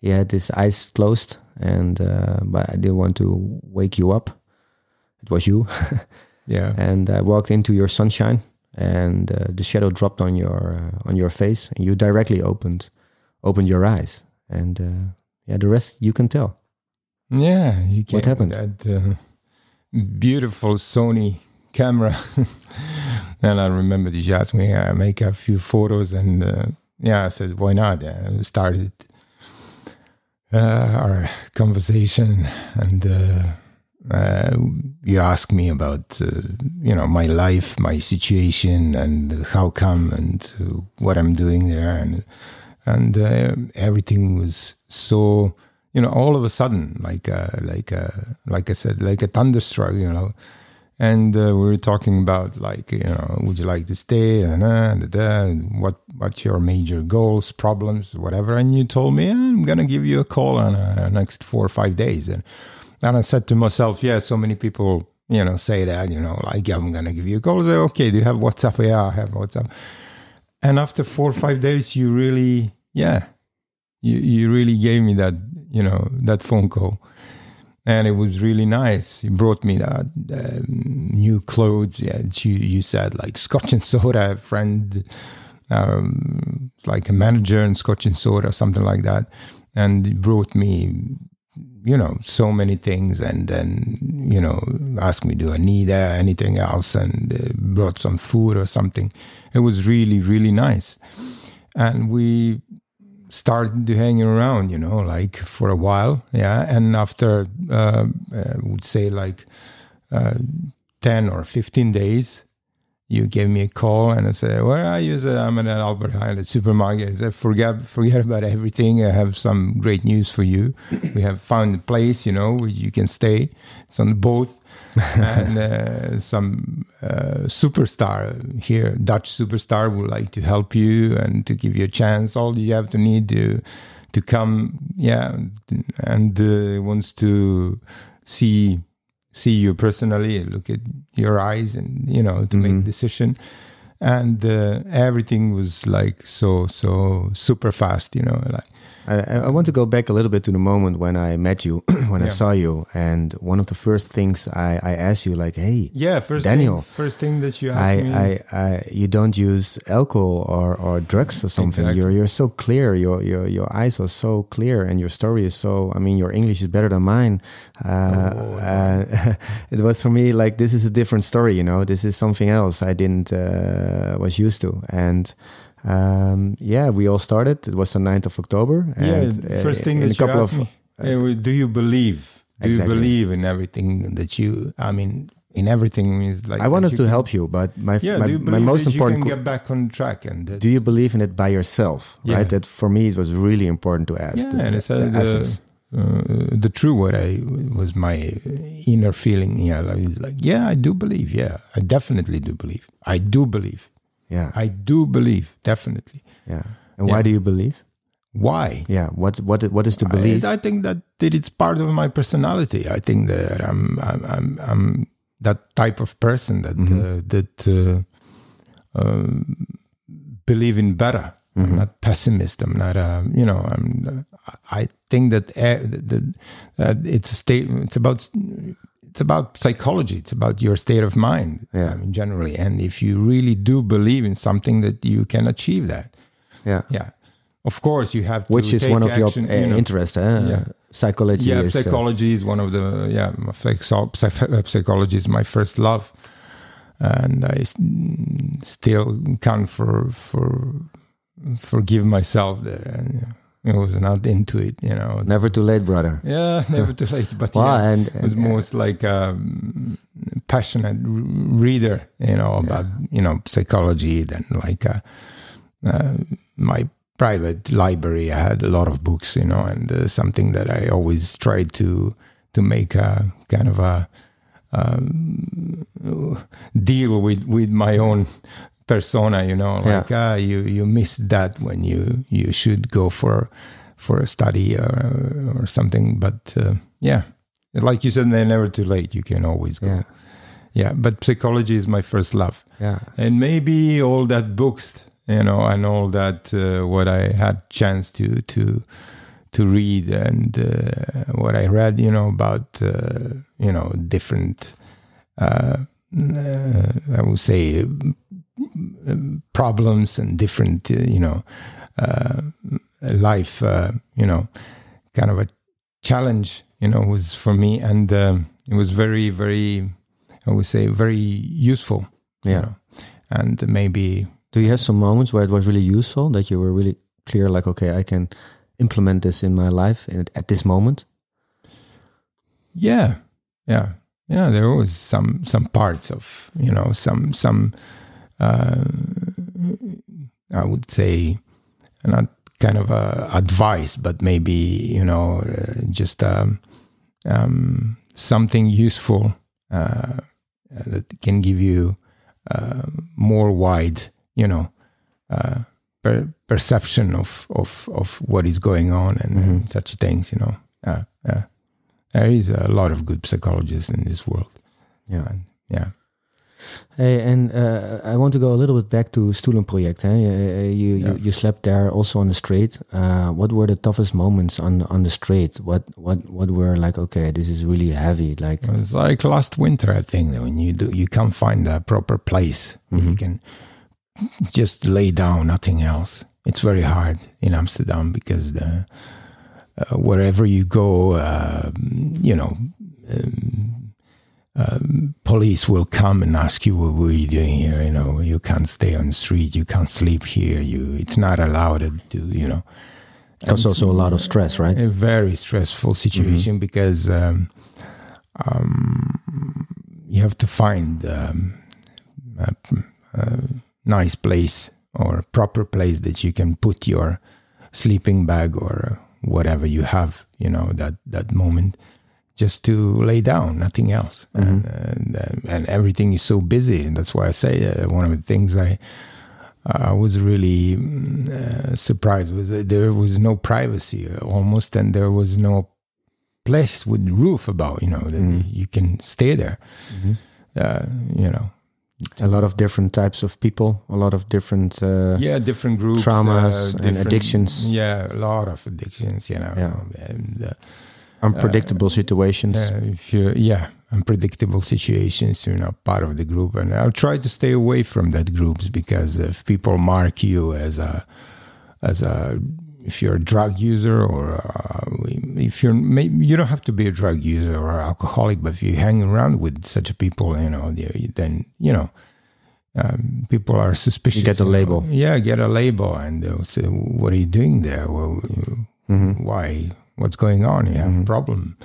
He had his eyes closed, and uh, but I didn't want to wake you up. It was you, [LAUGHS] Yeah. and I walked into your sunshine, and uh, the shadow dropped on your uh, on your face, and you directly opened opened your eyes, and uh, yeah, the rest you can tell. Yeah. You can. What happened? That uh, beautiful Sony camera. [LAUGHS] and I remember you asked me, I make a few photos and uh, yeah, I said, why not? And we started uh, our conversation and uh, uh, you asked me about, uh, you know, my life, my situation and how come and what I'm doing there. And, and uh, everything was so, you know, all of a sudden, like, like, like I said, like a thunderstruck, you know, and uh, we were talking about like you know would you like to stay? And uh, and what what's your major goals problems whatever. And you told me i'm gonna give you a call in uh, next four or five days. And then i said to myself yeah so many people you know say that you know like i'm gonna give you a call. Say, okay do you have whatsapp? Yeah i have whatsapp. And after four or five days you really yeah you, you really gave me that you know that phone call and it was really nice. He brought me um, new clothes. Yeah, you you said like Scotch and soda. Friend, um, like a manager in Scotch and soda, something like that, and he brought me, you know, so many things, and then you know asked me, do I need uh, anything else, and uh, brought some food or something. It was really really nice, and we started to hang around, you know, like for a while, yeah. And after, uh, uh, would say like uh, ten or fifteen days, you gave me a call and I said, "Where are you?" I said, "I'm at an Albert Heijn supermarket." I said, "Forget, forget about everything. I have some great news for you. we have found a place, you know, where you can stay. It's on the boat." And uh, some uh, superstar here, Dutch superstar, would like to help you and to give you a chance. All you have to need to to come, yeah, and uh, wants to see see you personally, look at your eyes, and you know to make Mhm. decision. And uh, everything was like so so super fast, you know, like I, I want to go back a little bit to the moment when I met you, [CLEARS THROAT] when I saw you, and one of the first things I, I asked you, like, hey, Yeah, first Daniel, Thing, first thing that you I, asked me. I, I, you don't use alcohol or, or drugs or something. Exactly. You're you're so clear. Your your your eyes are so clear, and your story is so. I mean, your English is better than mine. Uh, Oh, uh, [LAUGHS] it was for me like this is a different story. You know, this is something else I didn't uh, was used to, and. Um, yeah, we all started. It was the 9th of October. yeah, And, the uh, first thing that you couple asked of, me. yeah, well, do you believe? Do Exactly. you believe in everything that you? I mean, in everything is like. I wanted to you help you, but my yeah, my, my most that you important can get back on track and that, do you believe in it by yourself Yeah. right that for me it was really important to ask Yeah, the, and it's, uh, the the- uh, the true what I was my inner feeling. Yeah, like, it's like yeah, I do believe. Yeah, I definitely do believe. I do believe. Yeah I do believe definitely. yeah and why do you believe Why? yeah what what what is to believe I, I think that, that it's part of my personality. I think that I'm I'm I'm, I'm that type of person that Mm-hmm. uh, that uh, um, believe in better. Mm-hmm. I'm not pessimist. I'm not. Uh, you know. I'm. I think that uh, that, that it's a state. It's about. It's about psychology. It's about your state of mind. Yeah. I mean, generally, and if you really do believe in something, that you can achieve that. yeah Yeah. Of course, you have to. which is take one of action, your uh, you know. interests eh? Yeah. psychology Yeah, is uh, psychology is one of the yeah. Psychology is my first love, and I still can't for for forgive myself that uh, I was not into it. You know. never too late brother Yeah, [LAUGHS] never too late. But well yeah, and, I was and- most like a passionate r- reader, you know, about you know psychology. Then like uh, uh, my private library, I had a lot of books, you know, and uh, something that I always tried to to make a kind of a um, deal with with my own persona, you know, Yeah. like ah, you you missed that when you you should go for for a study or or something. But uh, yeah, like you said, they're never too late. You can always go. yeah Yeah, but psychology is my first love, yeah and maybe all that books, you know, and all that uh, what I had chance to to to read and uh, what I read, you know, about uh, you know different, uh, uh, I would say, problems and different, uh, you know, uh, life, uh, you know, kind of a challenge, you know, was for me, and um, it was very, very, I would say, very useful. you Yeah. know. and maybe do you have some moments where it was really useful that you were really clear like okay i can implement this in my life at this moment yeah yeah yeah there was some some parts of you know some some uh i would say not kind of a advice but maybe you know uh, just um, um something useful uh that can give you uh, more wide you know uh per- perception of of of what is going on and, and such things you know uh, yeah there is a lot of good psychologists in this world. yeah And, yeah. Hey, and uh, I want to go a little bit back to Stoelen Project. Hey? You, you, Yeah. you, you slept there also on the street. Uh, what were the toughest moments on on the street? What what what were like? Okay, this is really heavy. Like It's like last winter, I think, when you do, you can't find a proper place where you can just lay down, nothing else. It's very hard in Amsterdam because the, uh, wherever you go, uh, you know, um, um, police will come and ask you, "What were you doing here?" You know, you can't stay on the street, you can't sleep here. You, it's not allowed to, you know. Cause also a lot of stress, right? a very stressful situation because um, um, you have to find um, a, a nice place or a proper place that you can put your sleeping bag or whatever you have, you know, that that moment, just to lay down, nothing else, and, and and everything is so busy, and that's why I say uh, one of the things I. I was really mm, uh, surprised was that there was no privacy uh, almost, and there was no place with roof about. You know that you can stay there. Uh, you know, a lot of different types of people, a lot of different uh, yeah, different groups, traumas and different- addictions. Yeah, a lot of addictions. You know, Yeah. and, uh, unpredictable situations. uh, if you yeah, unpredictable situations. You know, part of the group, and I'll try to stay away from that groups because if people mark you as a as a if you're a drug user or uh, if you're maybe you don't have to be a drug user or alcoholic, but if you hang around with such people, you know, you- then you know. Um, people are suspicious. get a label. Yeah, get a label, and they'll say, "What are you doing there? Well, Mhm. why? What's going on? You have a Mhm. problem."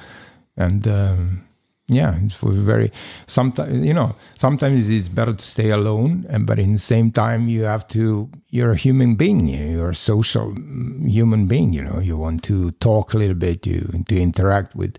And um, yeah, it was very. Sometimes you know, sometimes it's better to stay alone, and but in the same time, you have to. You're a human being. You're a social mm, human being. You know, you want to talk a little bit, you to interact with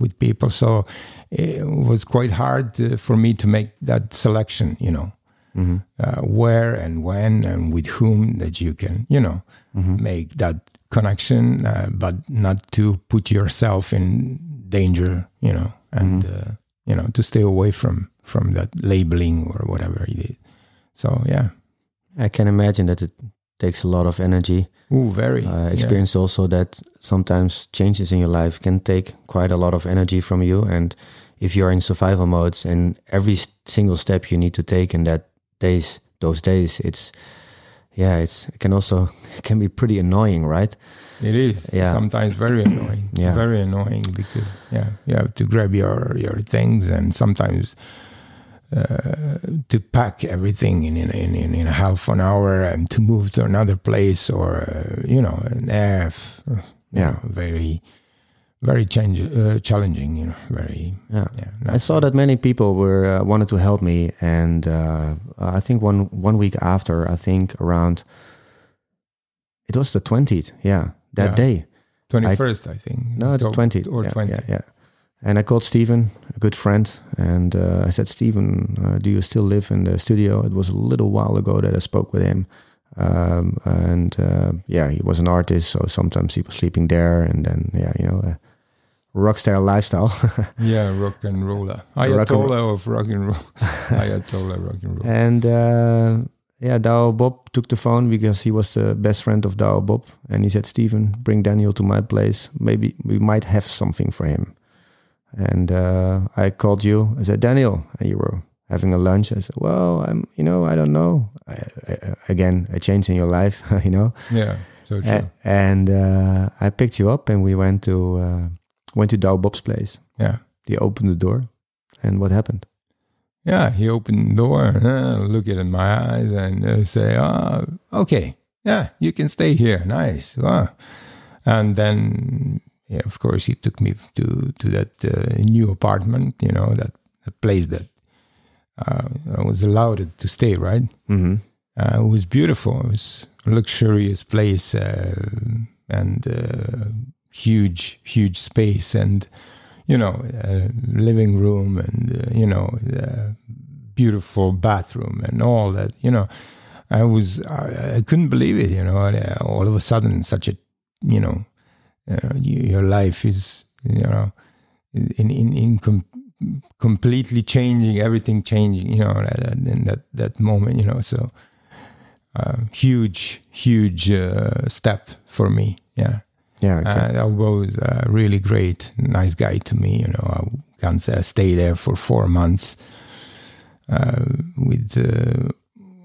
with people. So it was quite hard uh, for me to make that selection. You know Mhm. uh, where and when and with whom that you can, you know, Mhm. make that connection, uh, but not to put yourself in danger, you know, and uh, you know to stay away from from that labeling or whatever it is. So yeah, I can imagine that it takes a lot of energy. ooh, very I yeah. experience also that sometimes changes in your life can take quite a lot of energy from you. And if you're in survival mode and every single step you need to take in that days, those days, it's yeah, it's it can also it can be pretty annoying, right? It is Yeah. sometimes very annoying. Yeah. very annoying because yeah, you have to grab your your things and sometimes uh, to pack everything in in, in in half an hour and to move to another place or uh, you know an F. you Yeah. know, very very change, uh, challenging. You know, very Yeah. yeah. I saw that many people were uh, wanted to help me, and uh, I think one one week after, I think around it was the twentieth, yeah, that Yeah. day. twenty first, I, think. No, it's twenty or yeah, twenty. Yeah, yeah. And I called Steven, a good friend, and uh, I said, Steven, uh, do you still live in the studio? It was a little while ago that I spoke with him. Um, and uh, yeah, he was an artist, so sometimes he was sleeping there, and then yeah, you know, uh, rockstar lifestyle. [LAUGHS] Yeah, rock and roller. Rock Ayatollah of rock and roll. [LAUGHS] [LAUGHS] Ayatollah rock and roll. And uh, yeah, Douwe Bob took the phone because he was the best friend of Douwe Bob. And he said, Steven, bring Daniel to my place. Maybe we might have something for him. And uh, I called you. I said, Daniel, and you were having a lunch. I said, well, I'm, you know, I don't know. I, I, again, a change in your life, you know. Yeah, so true. A- and uh, I picked you up and we went to uh, went to Douwe Bob's place. yeah. He opened the door. And what happened? Yeah, he opened the door, uh, look it in my eyes, and uh, say, "Ah, okay, yeah, you can stay here. Nice." Wow. And then, yeah, of course, he took me to to that uh, new apartment. You know, that, that place that uh, I was allowed to stay. Right. Mm-hmm. Uh, it was beautiful. It was a luxurious place uh, and uh, huge, huge space, and you know, uh, living room, and uh, you know, beautiful bathroom, and all that. You know, I was, I, I couldn't believe it. You know, uh, all of a sudden, such a, you know, uh, your life is, you know, in in in com- completely changing, everything changing. You know, in that that moment. You know, so uh, huge, huge uh, step for me. Yeah, Yeah. okay. uh, was uh, really great, nice guy to me. You know, I can say I stayed there for four months uh, with uh,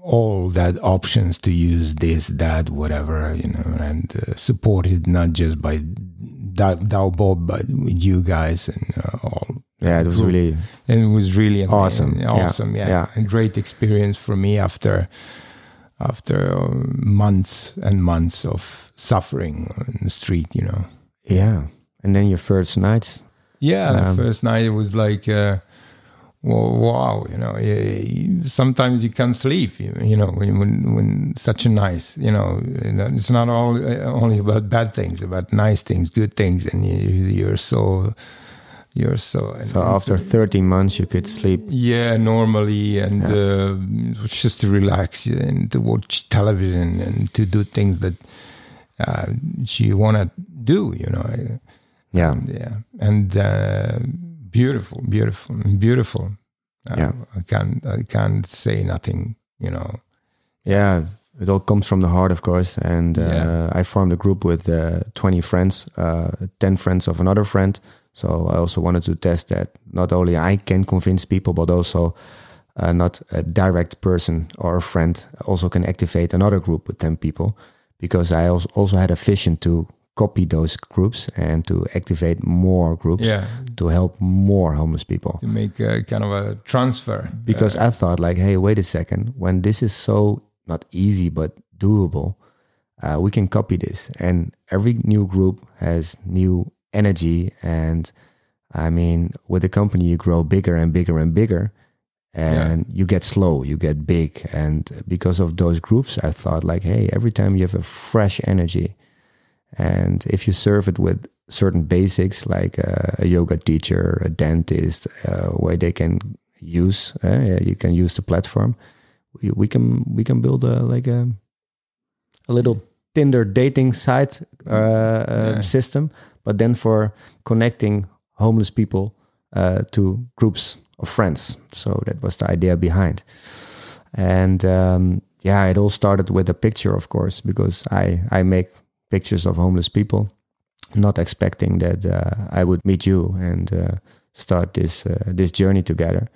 all that options to use this, that, whatever. You know, and uh, supported not just by Douwe Bob, but with you guys and uh, all yeah, it was really and it was really amazing. Awesome. Yeah. awesome yeah, Yeah. a great experience for me after after uh, months and months of suffering in the street you know Yeah. And then your first night. yeah Um, the first night it was like uh, well, wow you know you- sometimes you can't sleep you, you know when, when when such a nice you know you know, it's not all uh, only about bad things about nice things good things and you, you're so you're so So after 13 months, you could sleep. Yeah, normally, and Yeah. uh, just to relax and to watch television and to do things that uh, you want to do, you know. Yeah. And, yeah, and uh, beautiful, beautiful, beautiful. Uh, Yeah. I can't I can't say nothing. You know. Yeah, it all comes from the heart, of course. And uh, Yeah. I formed a group with uh, 20 friends, uh, 10 friends of another friend. So I also wanted to test that not only I can convince people, but also uh, not a direct person or a friend also can activate another group with 10 people. Because I als- also had a vision to copy those groups and to activate more groups Yeah. to help more homeless people To make a kind of a transfer. because I thought like, hey, wait a second, when this is so not easy but doable, uh, we can copy this, and every new group has new energy, and I mean, with the company you grow bigger and bigger and bigger, and you get slow, you get big, and because of those groups, I thought like, hey, every time you have a fresh energy, and if you serve it with certain basics like uh, a yoga teacher, a dentist, uh, where they can use, uh, yeah, you can use the platform. We, we can we can build a like a a little Tinder dating site uh, uh, Yeah. system, but then for connecting homeless people uh, to groups of friends. So that was the idea behind. And um, yeah, it all started with a picture, of course, because I I make pictures of homeless people, not expecting that uh, I would meet you and uh, start this uh, this journey together.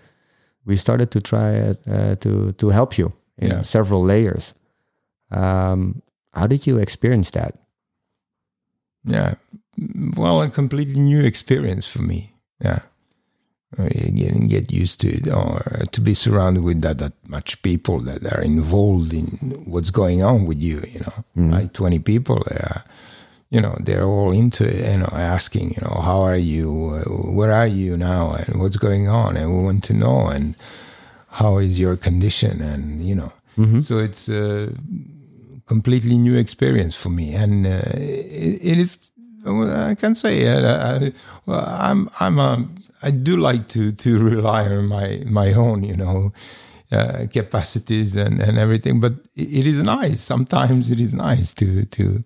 We started to try uh, to to help you in Yeah. several layers. Um, how did you experience that? Yeah. Well, a completely new experience for me. Yeah. I didn't get used to it or to be surrounded with that, that much people that are involved in what's going on with you, you know, Mhm. like 20 people there. You know, they're all into it, you know, asking, you know, how are you? Where are you now? And what's going on? And we want to know. And how is your condition? And, you know, Mm-hmm. so it's a completely new experience for me, and uh, it, it is. Well, I can say uh, I, well, I'm I'm a, I do like to to rely on my my own you know uh, capacities and and everything, but it, is nice. Sometimes it is nice to to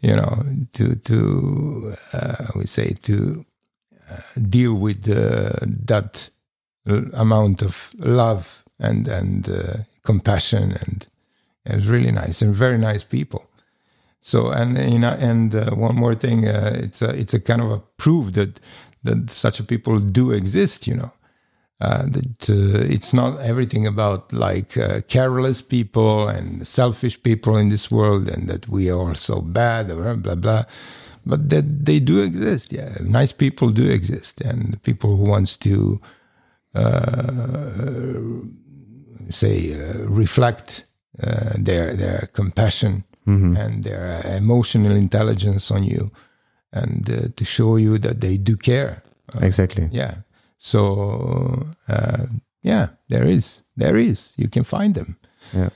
you know to to uh, we say to uh, deal with uh, that amount of love and and uh, compassion and it was really nice and very nice people so and you know and uh, one more thing uh, it's a it's a kind of a proof that that such people do exist you know. Uh, that uh, it's not everything about like uh, careless people and selfish people in this world and that we are so bad or blah blah. But that they do exist yeah. Nice people do exist. And people who wants to uh, say uh, reflect uh, their their compassion Mm-hmm. and their emotional intelligence on you and uh, to show you that they do care Uh, Exactly. yeah so uh, yeah there is there is you can find them Yeah,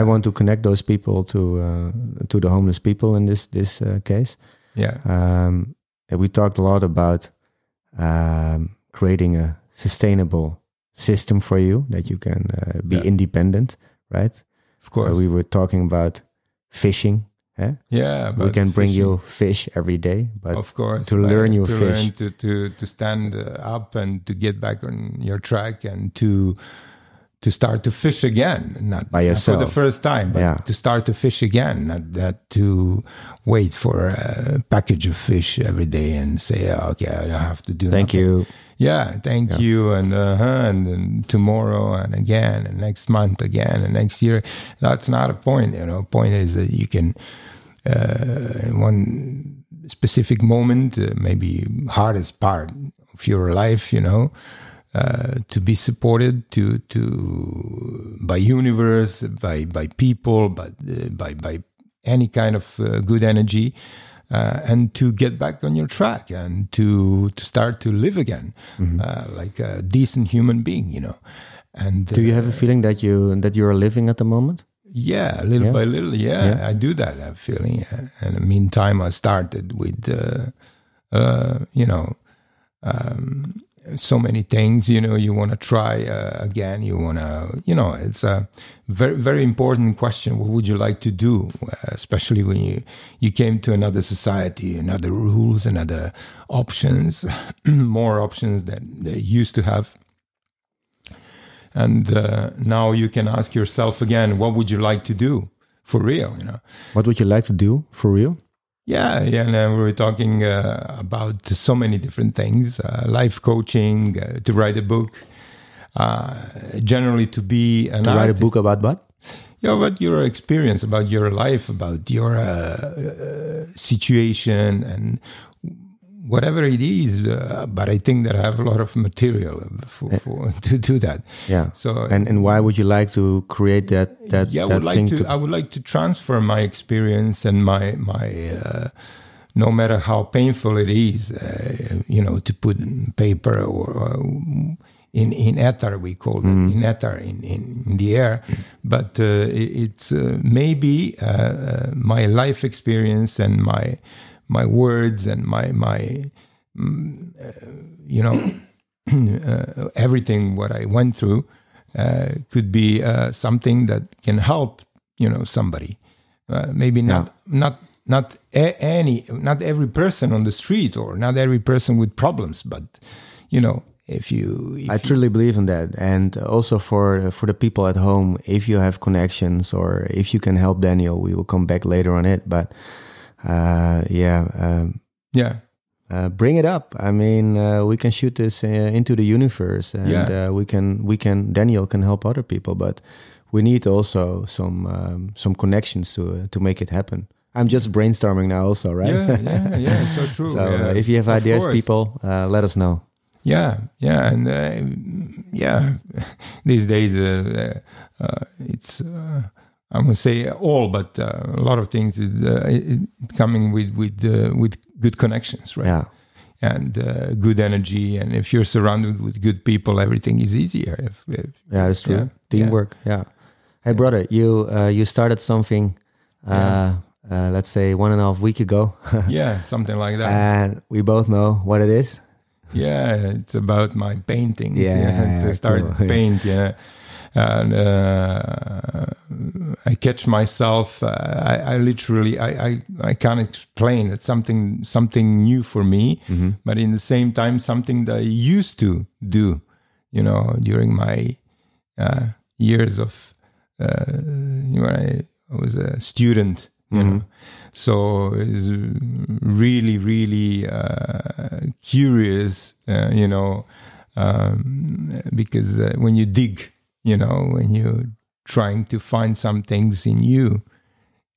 I want to connect those people to uh, to the homeless people in this this uh, case. yeah Um, and we talked a lot about um, creating a sustainable system for you that you can uh, be Yeah. independent, right? of course we were talking about fishing. Eh? yeah We can bring fishing- you fish every day, but of course to learn your to fish. learn to, to to stand up and to get back on your track and to to start to fish again not By not for the first time but Yeah. to start to fish again not that to wait for a package of fish every day and say oh, okay i don't have to do thank nothing. you. Yeah thank Yeah. you and uh and then tomorrow and again and next month again and next year. That's not a point you know. Point is that you can uh in one specific moment uh, maybe hardest part of your life you know uh, to be supported to to by universe by by people but uh, by by any kind of uh, good energy uh, and to get back on your track and to to start to live again uh, like a decent human being you know and Do you have a feeling that you that you are living at the moment? yeah, little Yeah. by little. Yeah, Yeah. I do that. That feeling. Yeah. And in the meantime, I started with, uh, uh, you know, um, so many things. You know, you want to try uh, again. You want to, you know, it's a very very important question. What would you like to do, uh, especially when you you came to another society, another rules, another options, [CLEARS THROAT] more options that they used to have and uh, now you can ask yourself again, what would you like to do for real? You know, What would you like to do for real? Yeah, yeah. And uh, we were talking uh, about so many different things: uh, life coaching, uh, to write a book, uh, generally to be an To write a book about what? Yeah, about your experience, about your life, about your uh, uh, situation, and whatever it is. Uh, but I think that I have a lot of material for, for [LAUGHS] to do that. Yeah. So And and why would you like to create that that yeah, I would like thing to, I would like to transfer my experience and my my. Uh, no matter how painful it is, uh, you know, to put in paper or uh, in in ether we call it in ether in, in, in the air, but uh, it- it's uh, maybe uh, uh, my life experience and my my words and my my mm, uh, you know [CLEARS THROAT] uh, everything what I went through uh, could be uh, something that can help you know somebody uh, maybe not not not a- any not every person on the street or not every person with problems but you know if you if I you- truly believe in that, and also for for the people at home, if you have connections or if you can help Daniel, we will come back later on it. But uh, yeah, um, yeah uh, bring it up. I mean, uh, we can shoot this uh, into the universe, and Yeah. uh, we can we can Daniel can help other people, but we need also some um, some connections to uh, to make it happen. I'm just brainstorming now, also, right? yeah yeah yeah [LAUGHS] so true so yeah, if you have of ideas, course. people, uh, let us know. Yeah, yeah, and uh, yeah, [LAUGHS] these days uh, uh, uh, it's uh, I won't say all, but uh, a lot of things is uh, coming with with uh, with good connections, right? Yeah. And uh, good energy, and if you're surrounded with good people, everything is easier. If, if Yeah, that's true. Yeah, Teamwork. Yeah. Hey, brother, you uh, you started something, uh, Yeah. uh, let's say one and a half week ago, [LAUGHS] yeah, something like that. and we both know what it is. Yeah, it's about my paintings. [LAUGHS] Yeah, to start cool. [LAUGHS] paint. Yeah, and uh, I catch myself. Uh, I, I literally, I, I, I can't explain. It's something, something new for me, but in the same time, something that I used to do. You know, during my uh, years of uh, when I was a student. You know, so it's really, really uh, curious. Uh, you know, um, because uh, when you dig, you know, when you're trying to find some things in you,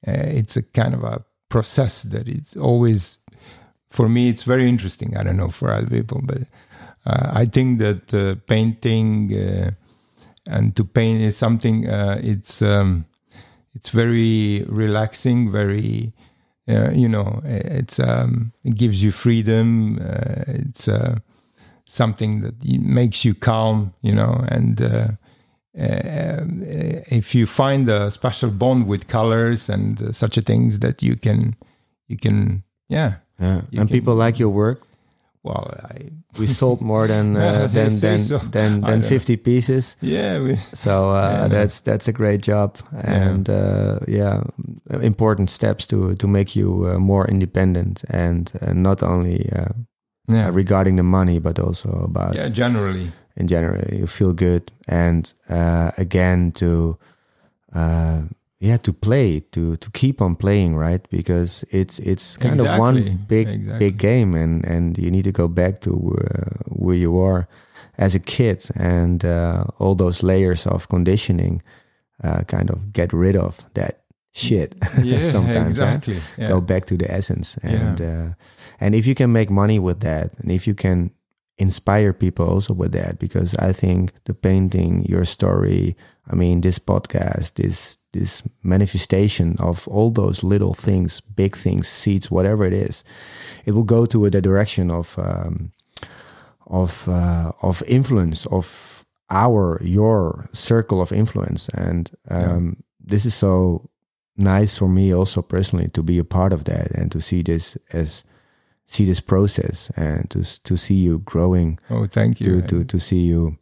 uh, it's a kind of a process that is always, for me, it's very interesting. I don't know for other people, but uh, I think that uh, painting uh, and to paint is something. Uh, it's um, it's very relaxing, very uh, you know, it's um, it gives you freedom. It's something that makes you calm, you know, and uh, uh, if you find a special bond with colors and uh, such a things that you can, you can, yeah. Yeah. And can- people like your work. Well, I We sold more than [LAUGHS] uh, [LAUGHS] than than so. than, than don't- 50 pieces. yeah, we, [LAUGHS] So uh, Yeah. that's that's a great job, and uh, yeah, important steps to to make you uh, more independent, and uh, not only uh, yeah, regarding the money, but also about yeah. Generally, in general you feel good and uh, again to uh, yeah to play to to keep on playing right because it's it's kind of one big exactly. big game and and you need to go back to uh, where you are as a kid and uh, all those layers of conditioning uh, kind of get rid of that shit [LAUGHS] yeah, sometimes exactly. Yeah. go back to the essence and uh, and if you can make money with that and if you can inspire people also with that because i think the painting your story i mean this podcast this this manifestation of all those little things big things seeds whatever it is it will go to the direction of um, of uh, of influence of our your circle of influence. And um, this is so nice for me also personally to be a part of that and to see this as see this process and to to see you growing Oh, thank you. to to to see you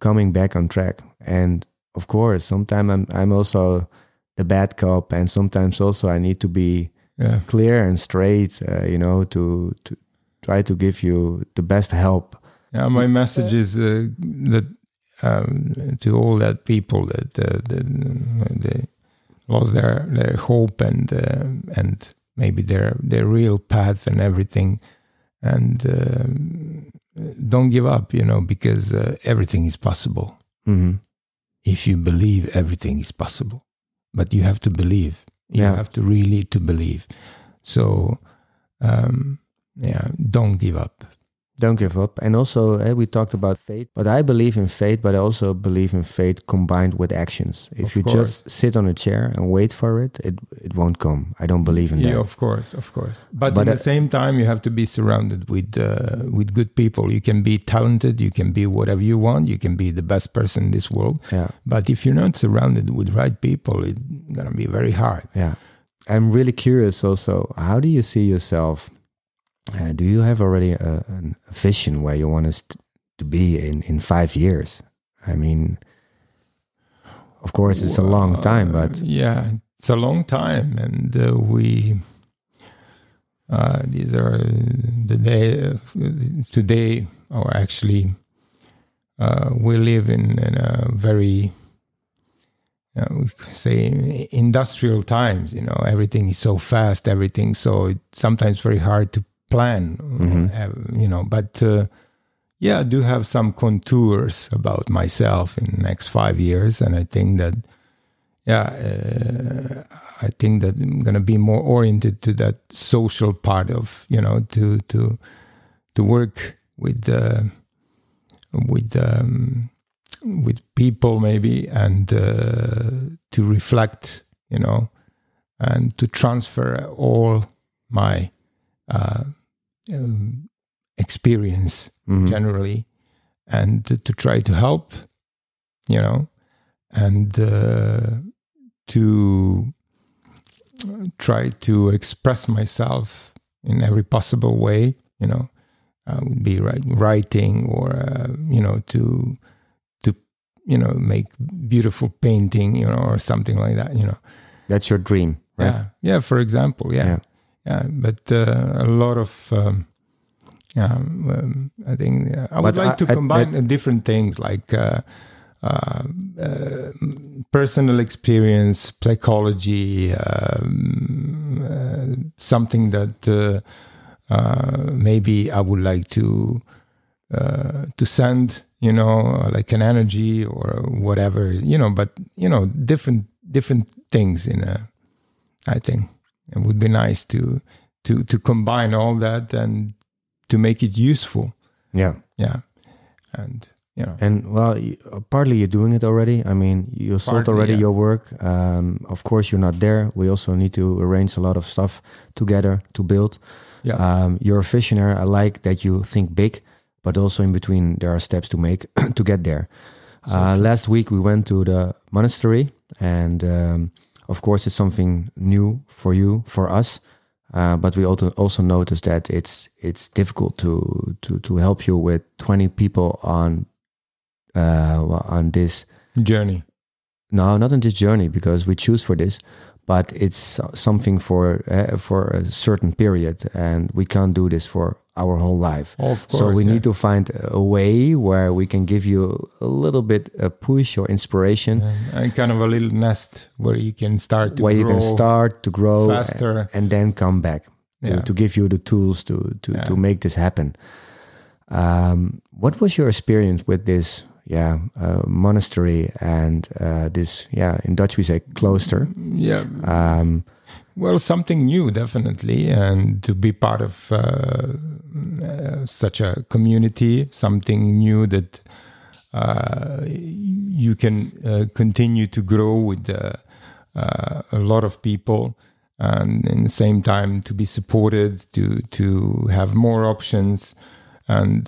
coming back on track and of course sometimes I'm I'm also the bad cop and sometimes also I need to be yeah. clear and straight uh, you know to to try to give you the best help Yeah, my message is uh, that um, to all that people that uh, that, they lost their their hope and uh, and maybe their their real path and everything, and um, don't give up, you know, because uh, everything is possible. Hmm if you believe everything is possible. But you have to believe. You Yeah. have to really to believe. So um yeah don't give up Don't give up. And also, eh, we talked about faith, but I believe in faith, but I also believe in faith combined with actions. If Of you course. just sit on a chair and wait for it, it it won't come. I don't believe in yeah that. Yeah, of course of course but, But, at uh, the same time you have to be surrounded with uh, with good people you can be talented you can be whatever you want you can be the best person in this world Yeah, but if you're not surrounded with right people it's gonna be very hard yeah. I'm really curious. Also, how do you see yourself? Uh, do you have already a, a vision where you want us to be in in five years? I mean, of course, it's a long time, Well, but yeah, it's a long time, and uh, we. Uh, these are the day uh, today, or actually, uh, we live in, in a very, uh, we say, industrial times. You know, everything is so fast, everything so it's sometimes very hard to plan. Mhm. uh, you know, but uh, yeah, I do have some contours about myself in the next five years, and I think that yeah, uh, I think that I'm gonna be more oriented to that social part of you know to to to work with uh, with um, with people maybe and uh, to reflect you know and to transfer all my uh, um, experience Mhm. generally and to, to try to help you know and uh, to try to express myself in every possible way you know I would be writing or uh, you know to to you know make beautiful painting you know or something like that you know that's your dream, right? yeah yeah for example yeah Yeah. Yeah, but uh, a lot of um, yeah, um, I think uh, I would But like I- to I- combine uh, different things like uh, uh, personal experience, psychology, um, uh, something that uh, uh, maybe I would like to uh, to send, you know, like an energy or whatever, you know, but you know, different different things in a. I think it would be nice to to to combine all that and to make it useful. Yeah. Yeah, and you know, And well, partly you're doing it already. I mean, you sold Partly, already yeah. your work. Um, of course, you're not there. We also need to arrange a lot of stuff together to build. yeah, Um, you're a visionary. I like that you think big, but also in between there are steps to make [CLEARS THROAT] to get there. Uh, last week we went to the monastery, and um, of course it's something new for you, for us. Uh, but we also also noticed that it's it's difficult to to to help you with twenty people on uh, on this journey. no, not on this journey because we choose for this, but it's something for uh, for a certain period, and we can't do this for our whole life. Of course, so we yeah. need to find a way where we can give you a little bit a push or inspiration, and, and kind of a little nest where you can start to where you can start to grow faster. and then come back to, Yeah. to give you the tools to to, Yeah. to make this happen. Um, what was your experience with this? Yeah, uh, monastery and uh, this. Yeah, in Dutch we say cloister. Yeah, Um, well, something new, definitely, and to be part of uh, uh, such a community, something new that uh, you can uh, continue to grow with uh, uh, a lot of people, and in the same time to be supported, to to have more options, and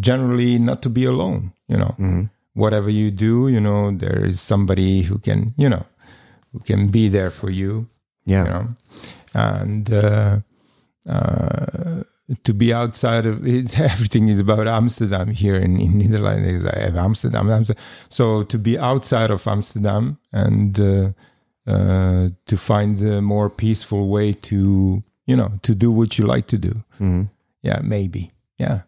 generally not to be alone. You know, mhm. whatever you do, you know, there is somebody who can, you know, who can be there for you, Yeah, you know, and uh, uh, to be outside of [LAUGHS] it, everything is about Amsterdam here in, in Netherlands. Have Amsterdam, Amsterdam. So to be outside of Amsterdam and uh, uh, to find a more peaceful way to, you know, to do what you like to do Mhm. yeah maybe yeah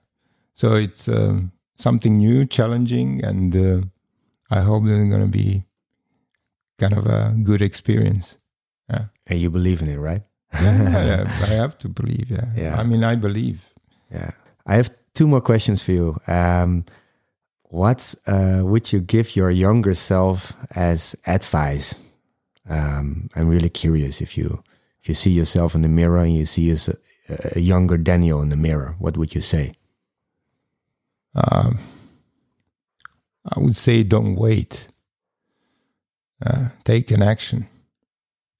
so it's um something new, challenging, and uh, I hope that it's going to be kind of a good experience. Yeah. And you believe in it, right? [LAUGHS] yeah, I have to believe. Yeah. Yeah. I mean, I believe. Yeah. I have two more questions for you. Um, what uh, would you give your younger self as advice? Um, I'm really curious if you if you see yourself in the mirror and you see a, a younger Daniel in the mirror, what would you say? Um, I would say don't wait. Uh, take an action.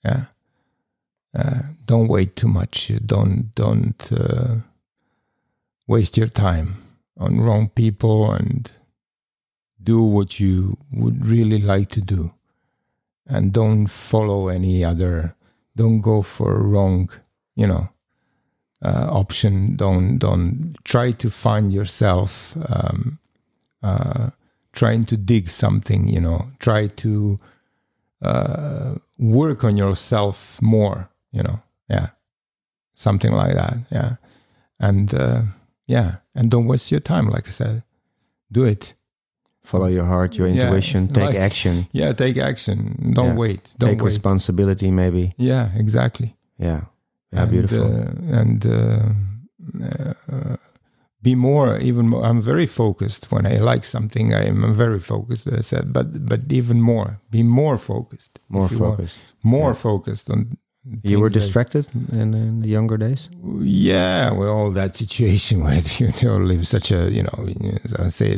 Yeah. Uh, don't wait too much. Don't don't uh, waste your time on wrong people and do what you would really like to do and don't follow any other don't go for wrong you know uh, option don't don't try to find yourself um, uh, trying to dig something you know try to uh, work on yourself more you know? Yeah. Something like that yeah. And uh, yeah. And don't waste your time like i said. Do it. Follow your heart, your Yeah, intuition, take like- action, yeah take action. Don't Yeah. wait. Don't take wait. responsibility, maybe. yeah exactly. Yeah. Yeah, and, beautiful. uh, and uh, uh, be more even more i'm very focused when i like something i'm very focused as i said but but even more be more focused More focused want. more Yeah. focused on You were distracted in, in the younger days? yeah well all that situation [LAUGHS] where you know live such a you know as i say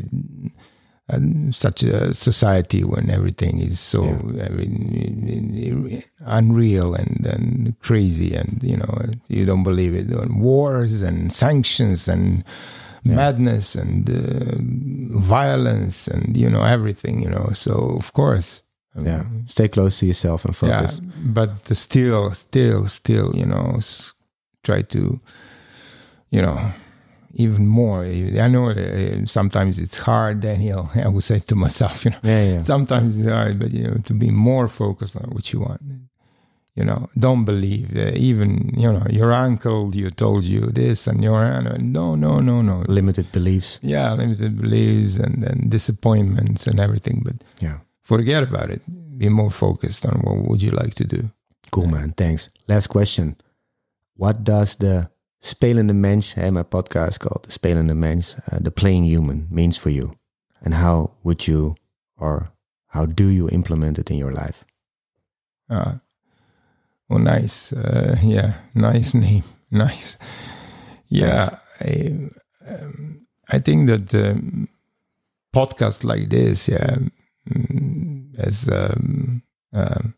and such a society when everything is so I mean, unreal and, and crazy and you know you don't believe it. Wars and sanctions and madness and uh, violence and you know everything you know. So of course. I mean, Yeah. Stay close to yourself and focus. yeah, but still, still, still, you know, try to, you know, even more. I know uh, sometimes it's hard, Daniel. [LAUGHS] I would say to myself, you know, Yeah, yeah. sometimes it's hard, but you know, to be more focused on what you want. You know, don't believe uh, even you know your uncle. You told you this, and your aunt. No, no, no, no. Limited beliefs. Yeah, limited beliefs and, and disappointments and everything. But Yeah. forget about it. Be more focused on what would you like to do. Cool, man. Thanks. Last question. What does the Spelende Mens, eh, my podcast called The Spelende Mens, uh, the playing human, means for you? And how would you, or how do you implement it in your life? Uh, oh, nice. Uh, yeah, nice [LAUGHS] name. Nice. Yeah, I, um, I think that um, podcasts like this, yeah, mm, as um, um,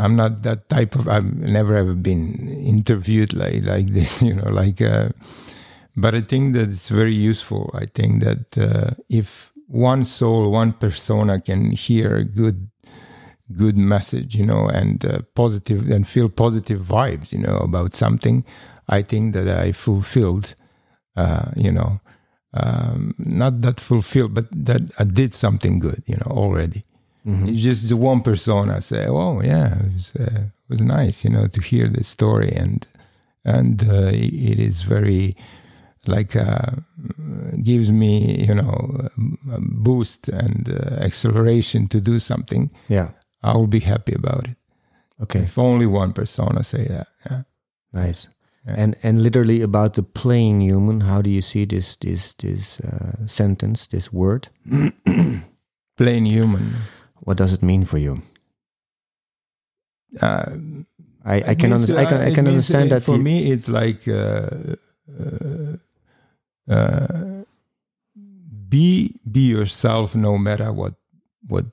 I'm not that type of. I've never ever been interviewed like like this, [LAUGHS] you know, like. Uh, but I think that it's very useful. I think that uh, if one soul, one persona can hear a good good message, you know, and uh, positive and feel positive vibes, you know, about something, I think that I fulfilled, uh, you know, um, not that fulfilled, but that I did something good, you know, already. It's just the one persona say, "Oh, yeah, it was, uh, it was nice, you know, to hear this story," and and uh, it is very like uh, gives me, you know, a boost and uh, acceleration to do something. Yeah. I will be happy about it. Okay. If only one persona say that. Yeah. Nice. Yeah. And and literally about the playing human, how do you see this this this uh, sentence, this word? [CLEARS THROAT] Plain human. What does it mean for you? Uh, I, I can means, under, I can uh, I can understand uh, that for you- me it's like uh, uh, uh, be be yourself no matter what what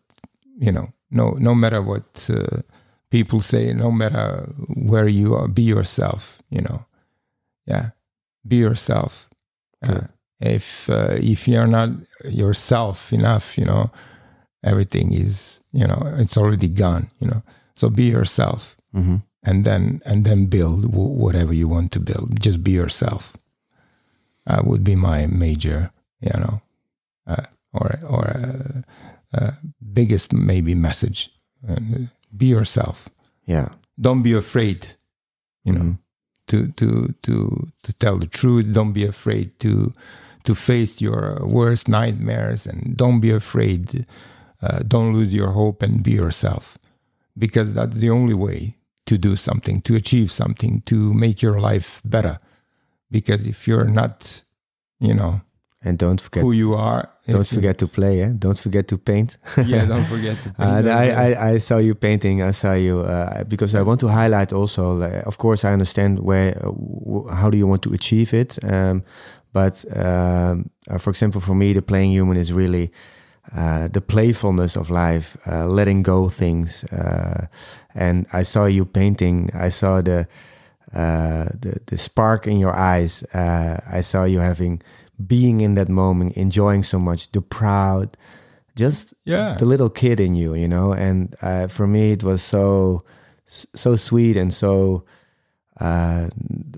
you know no no matter what uh, people say no matter where you are be yourself you know. Yeah be yourself. Uh, if uh, if you're not yourself enough you know everything is you know it's already gone you know so be yourself Mhm. and then and then build w- whatever you want to build just be yourself uh, would be my major you know uh, or or uh, uh, biggest maybe message uh, be yourself Yeah. don't be afraid you know Mhm. to to to to tell the truth don't be afraid to to face your worst nightmares and don't be afraid. Uh, don't lose your hope and be yourself because that's the only way to do something, to achieve something, to make your life better. Because if you're not, you know, and don't forget who you are, don't forget to play. Eh? Don't forget to paint. yeah, don't [LAUGHS] forget to paint. I, I, I saw you painting. I saw you uh, because I want to highlight also. of course, I understand where, uh, how do you want to achieve it. Um, but um, uh, for example, for me, the playing human is really uh, the playfulness of life, uh, letting go things. Uh, and I saw you painting. I saw the uh, the, the spark in your eyes. Uh, I saw you having being in that moment, enjoying so much, the proud, just yeah. the little kid in you, you know. And for me, it was so so sweet and so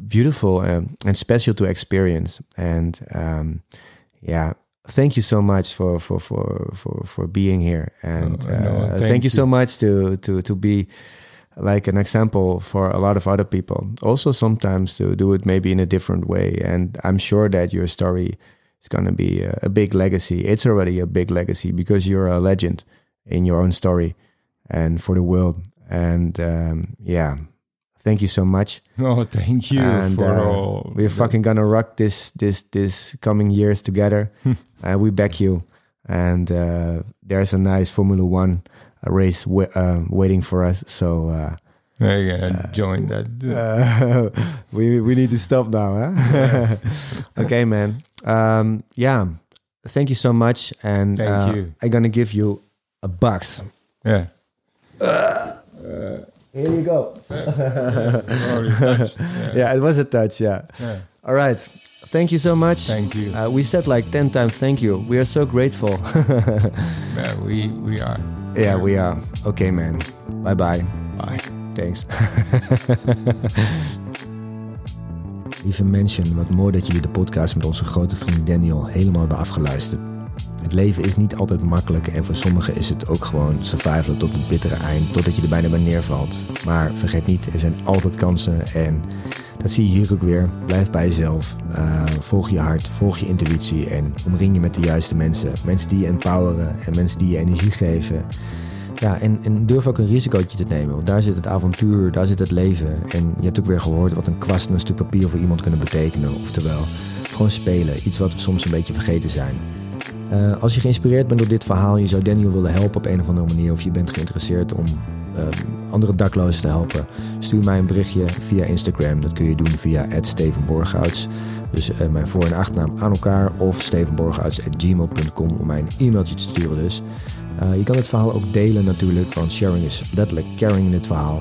beautiful and, and, special to experience. And um, yeah, thank you so much for for for for, for being here. And oh, no, uh, thank, thank, you so much to to to be like an example for a lot of other people. Also sometimes to do it maybe in a different way. And i'm sure that your story is going to be a, a big legacy. It's already a big legacy because you're a legend in your own story and for the world. And um, yeah thank you so much. No, thank you and, for uh, all. We're fucking gonna rock this this this coming years together. [LAUGHS] uh, we back you, and uh, there's a nice Formula One race uh, waiting for us. So. Uh, yeah, gonna uh, join that. [LAUGHS] we we need to stop now, huh? [LAUGHS] okay, man. Um, yeah, thank you so much, and thank you. I'm gonna give you a box. Yeah. Here you go. yeah. it was a touch. Yeah. yeah. All right. Thank you so much. Thank you. Uh, we said like 10 times thank you. We are so grateful. [LAUGHS] yeah, we, we are. Yeah, we are. Okay, man. Bye bye. Bye. Thanks. [LAUGHS] Lieve mensen, wat mooi dat jullie de podcast met onze grote vriend Daniel helemaal hebben afgeluisterd. Het leven is niet altijd makkelijk en voor sommigen is het ook gewoon survival tot het bittere eind, totdat je er bijna bij neervalt. Maar vergeet niet, er zijn altijd kansen en dat zie je hier ook weer. Blijf bij jezelf, uh, volg je hart, volg je intuïtie en omring je met de juiste mensen. Mensen die je empoweren en mensen die je energie geven. Ja, en, en durf ook een risicootje te nemen, want daar zit het avontuur, daar zit het leven. En je hebt ook weer gehoord wat een kwast en een stuk papier voor iemand kunnen betekenen. Oftewel, gewoon spelen, iets wat we soms een beetje vergeten zijn. Uh, als je geïnspireerd bent door dit verhaal, je zou Daniel willen helpen op een of andere manier, of je bent geïnteresseerd om uh, andere daklozen te helpen, stuur mij een berichtje via Instagram. Dat kun je doen via @stevenborghouts. Dus uh, mijn voor- en achternaam aan elkaar of stevenborghouts.gmail.com om mij een e-mailtje te sturen dus. je kan het verhaal ook delen natuurlijk, want sharing is letterlijk caring in het verhaal.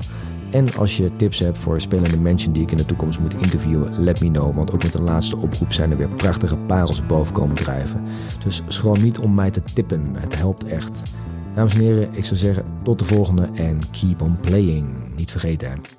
En als je tips hebt voor spelende mensen die ik in de toekomst moet interviewen, let me know. Want ook met de laatste oproep zijn er weer prachtige parels boven komen drijven. Dus schroom niet om mij te tippen. Het helpt echt. Dames en heren, ik zou zeggen tot de volgende en keep on playing. Niet vergeten.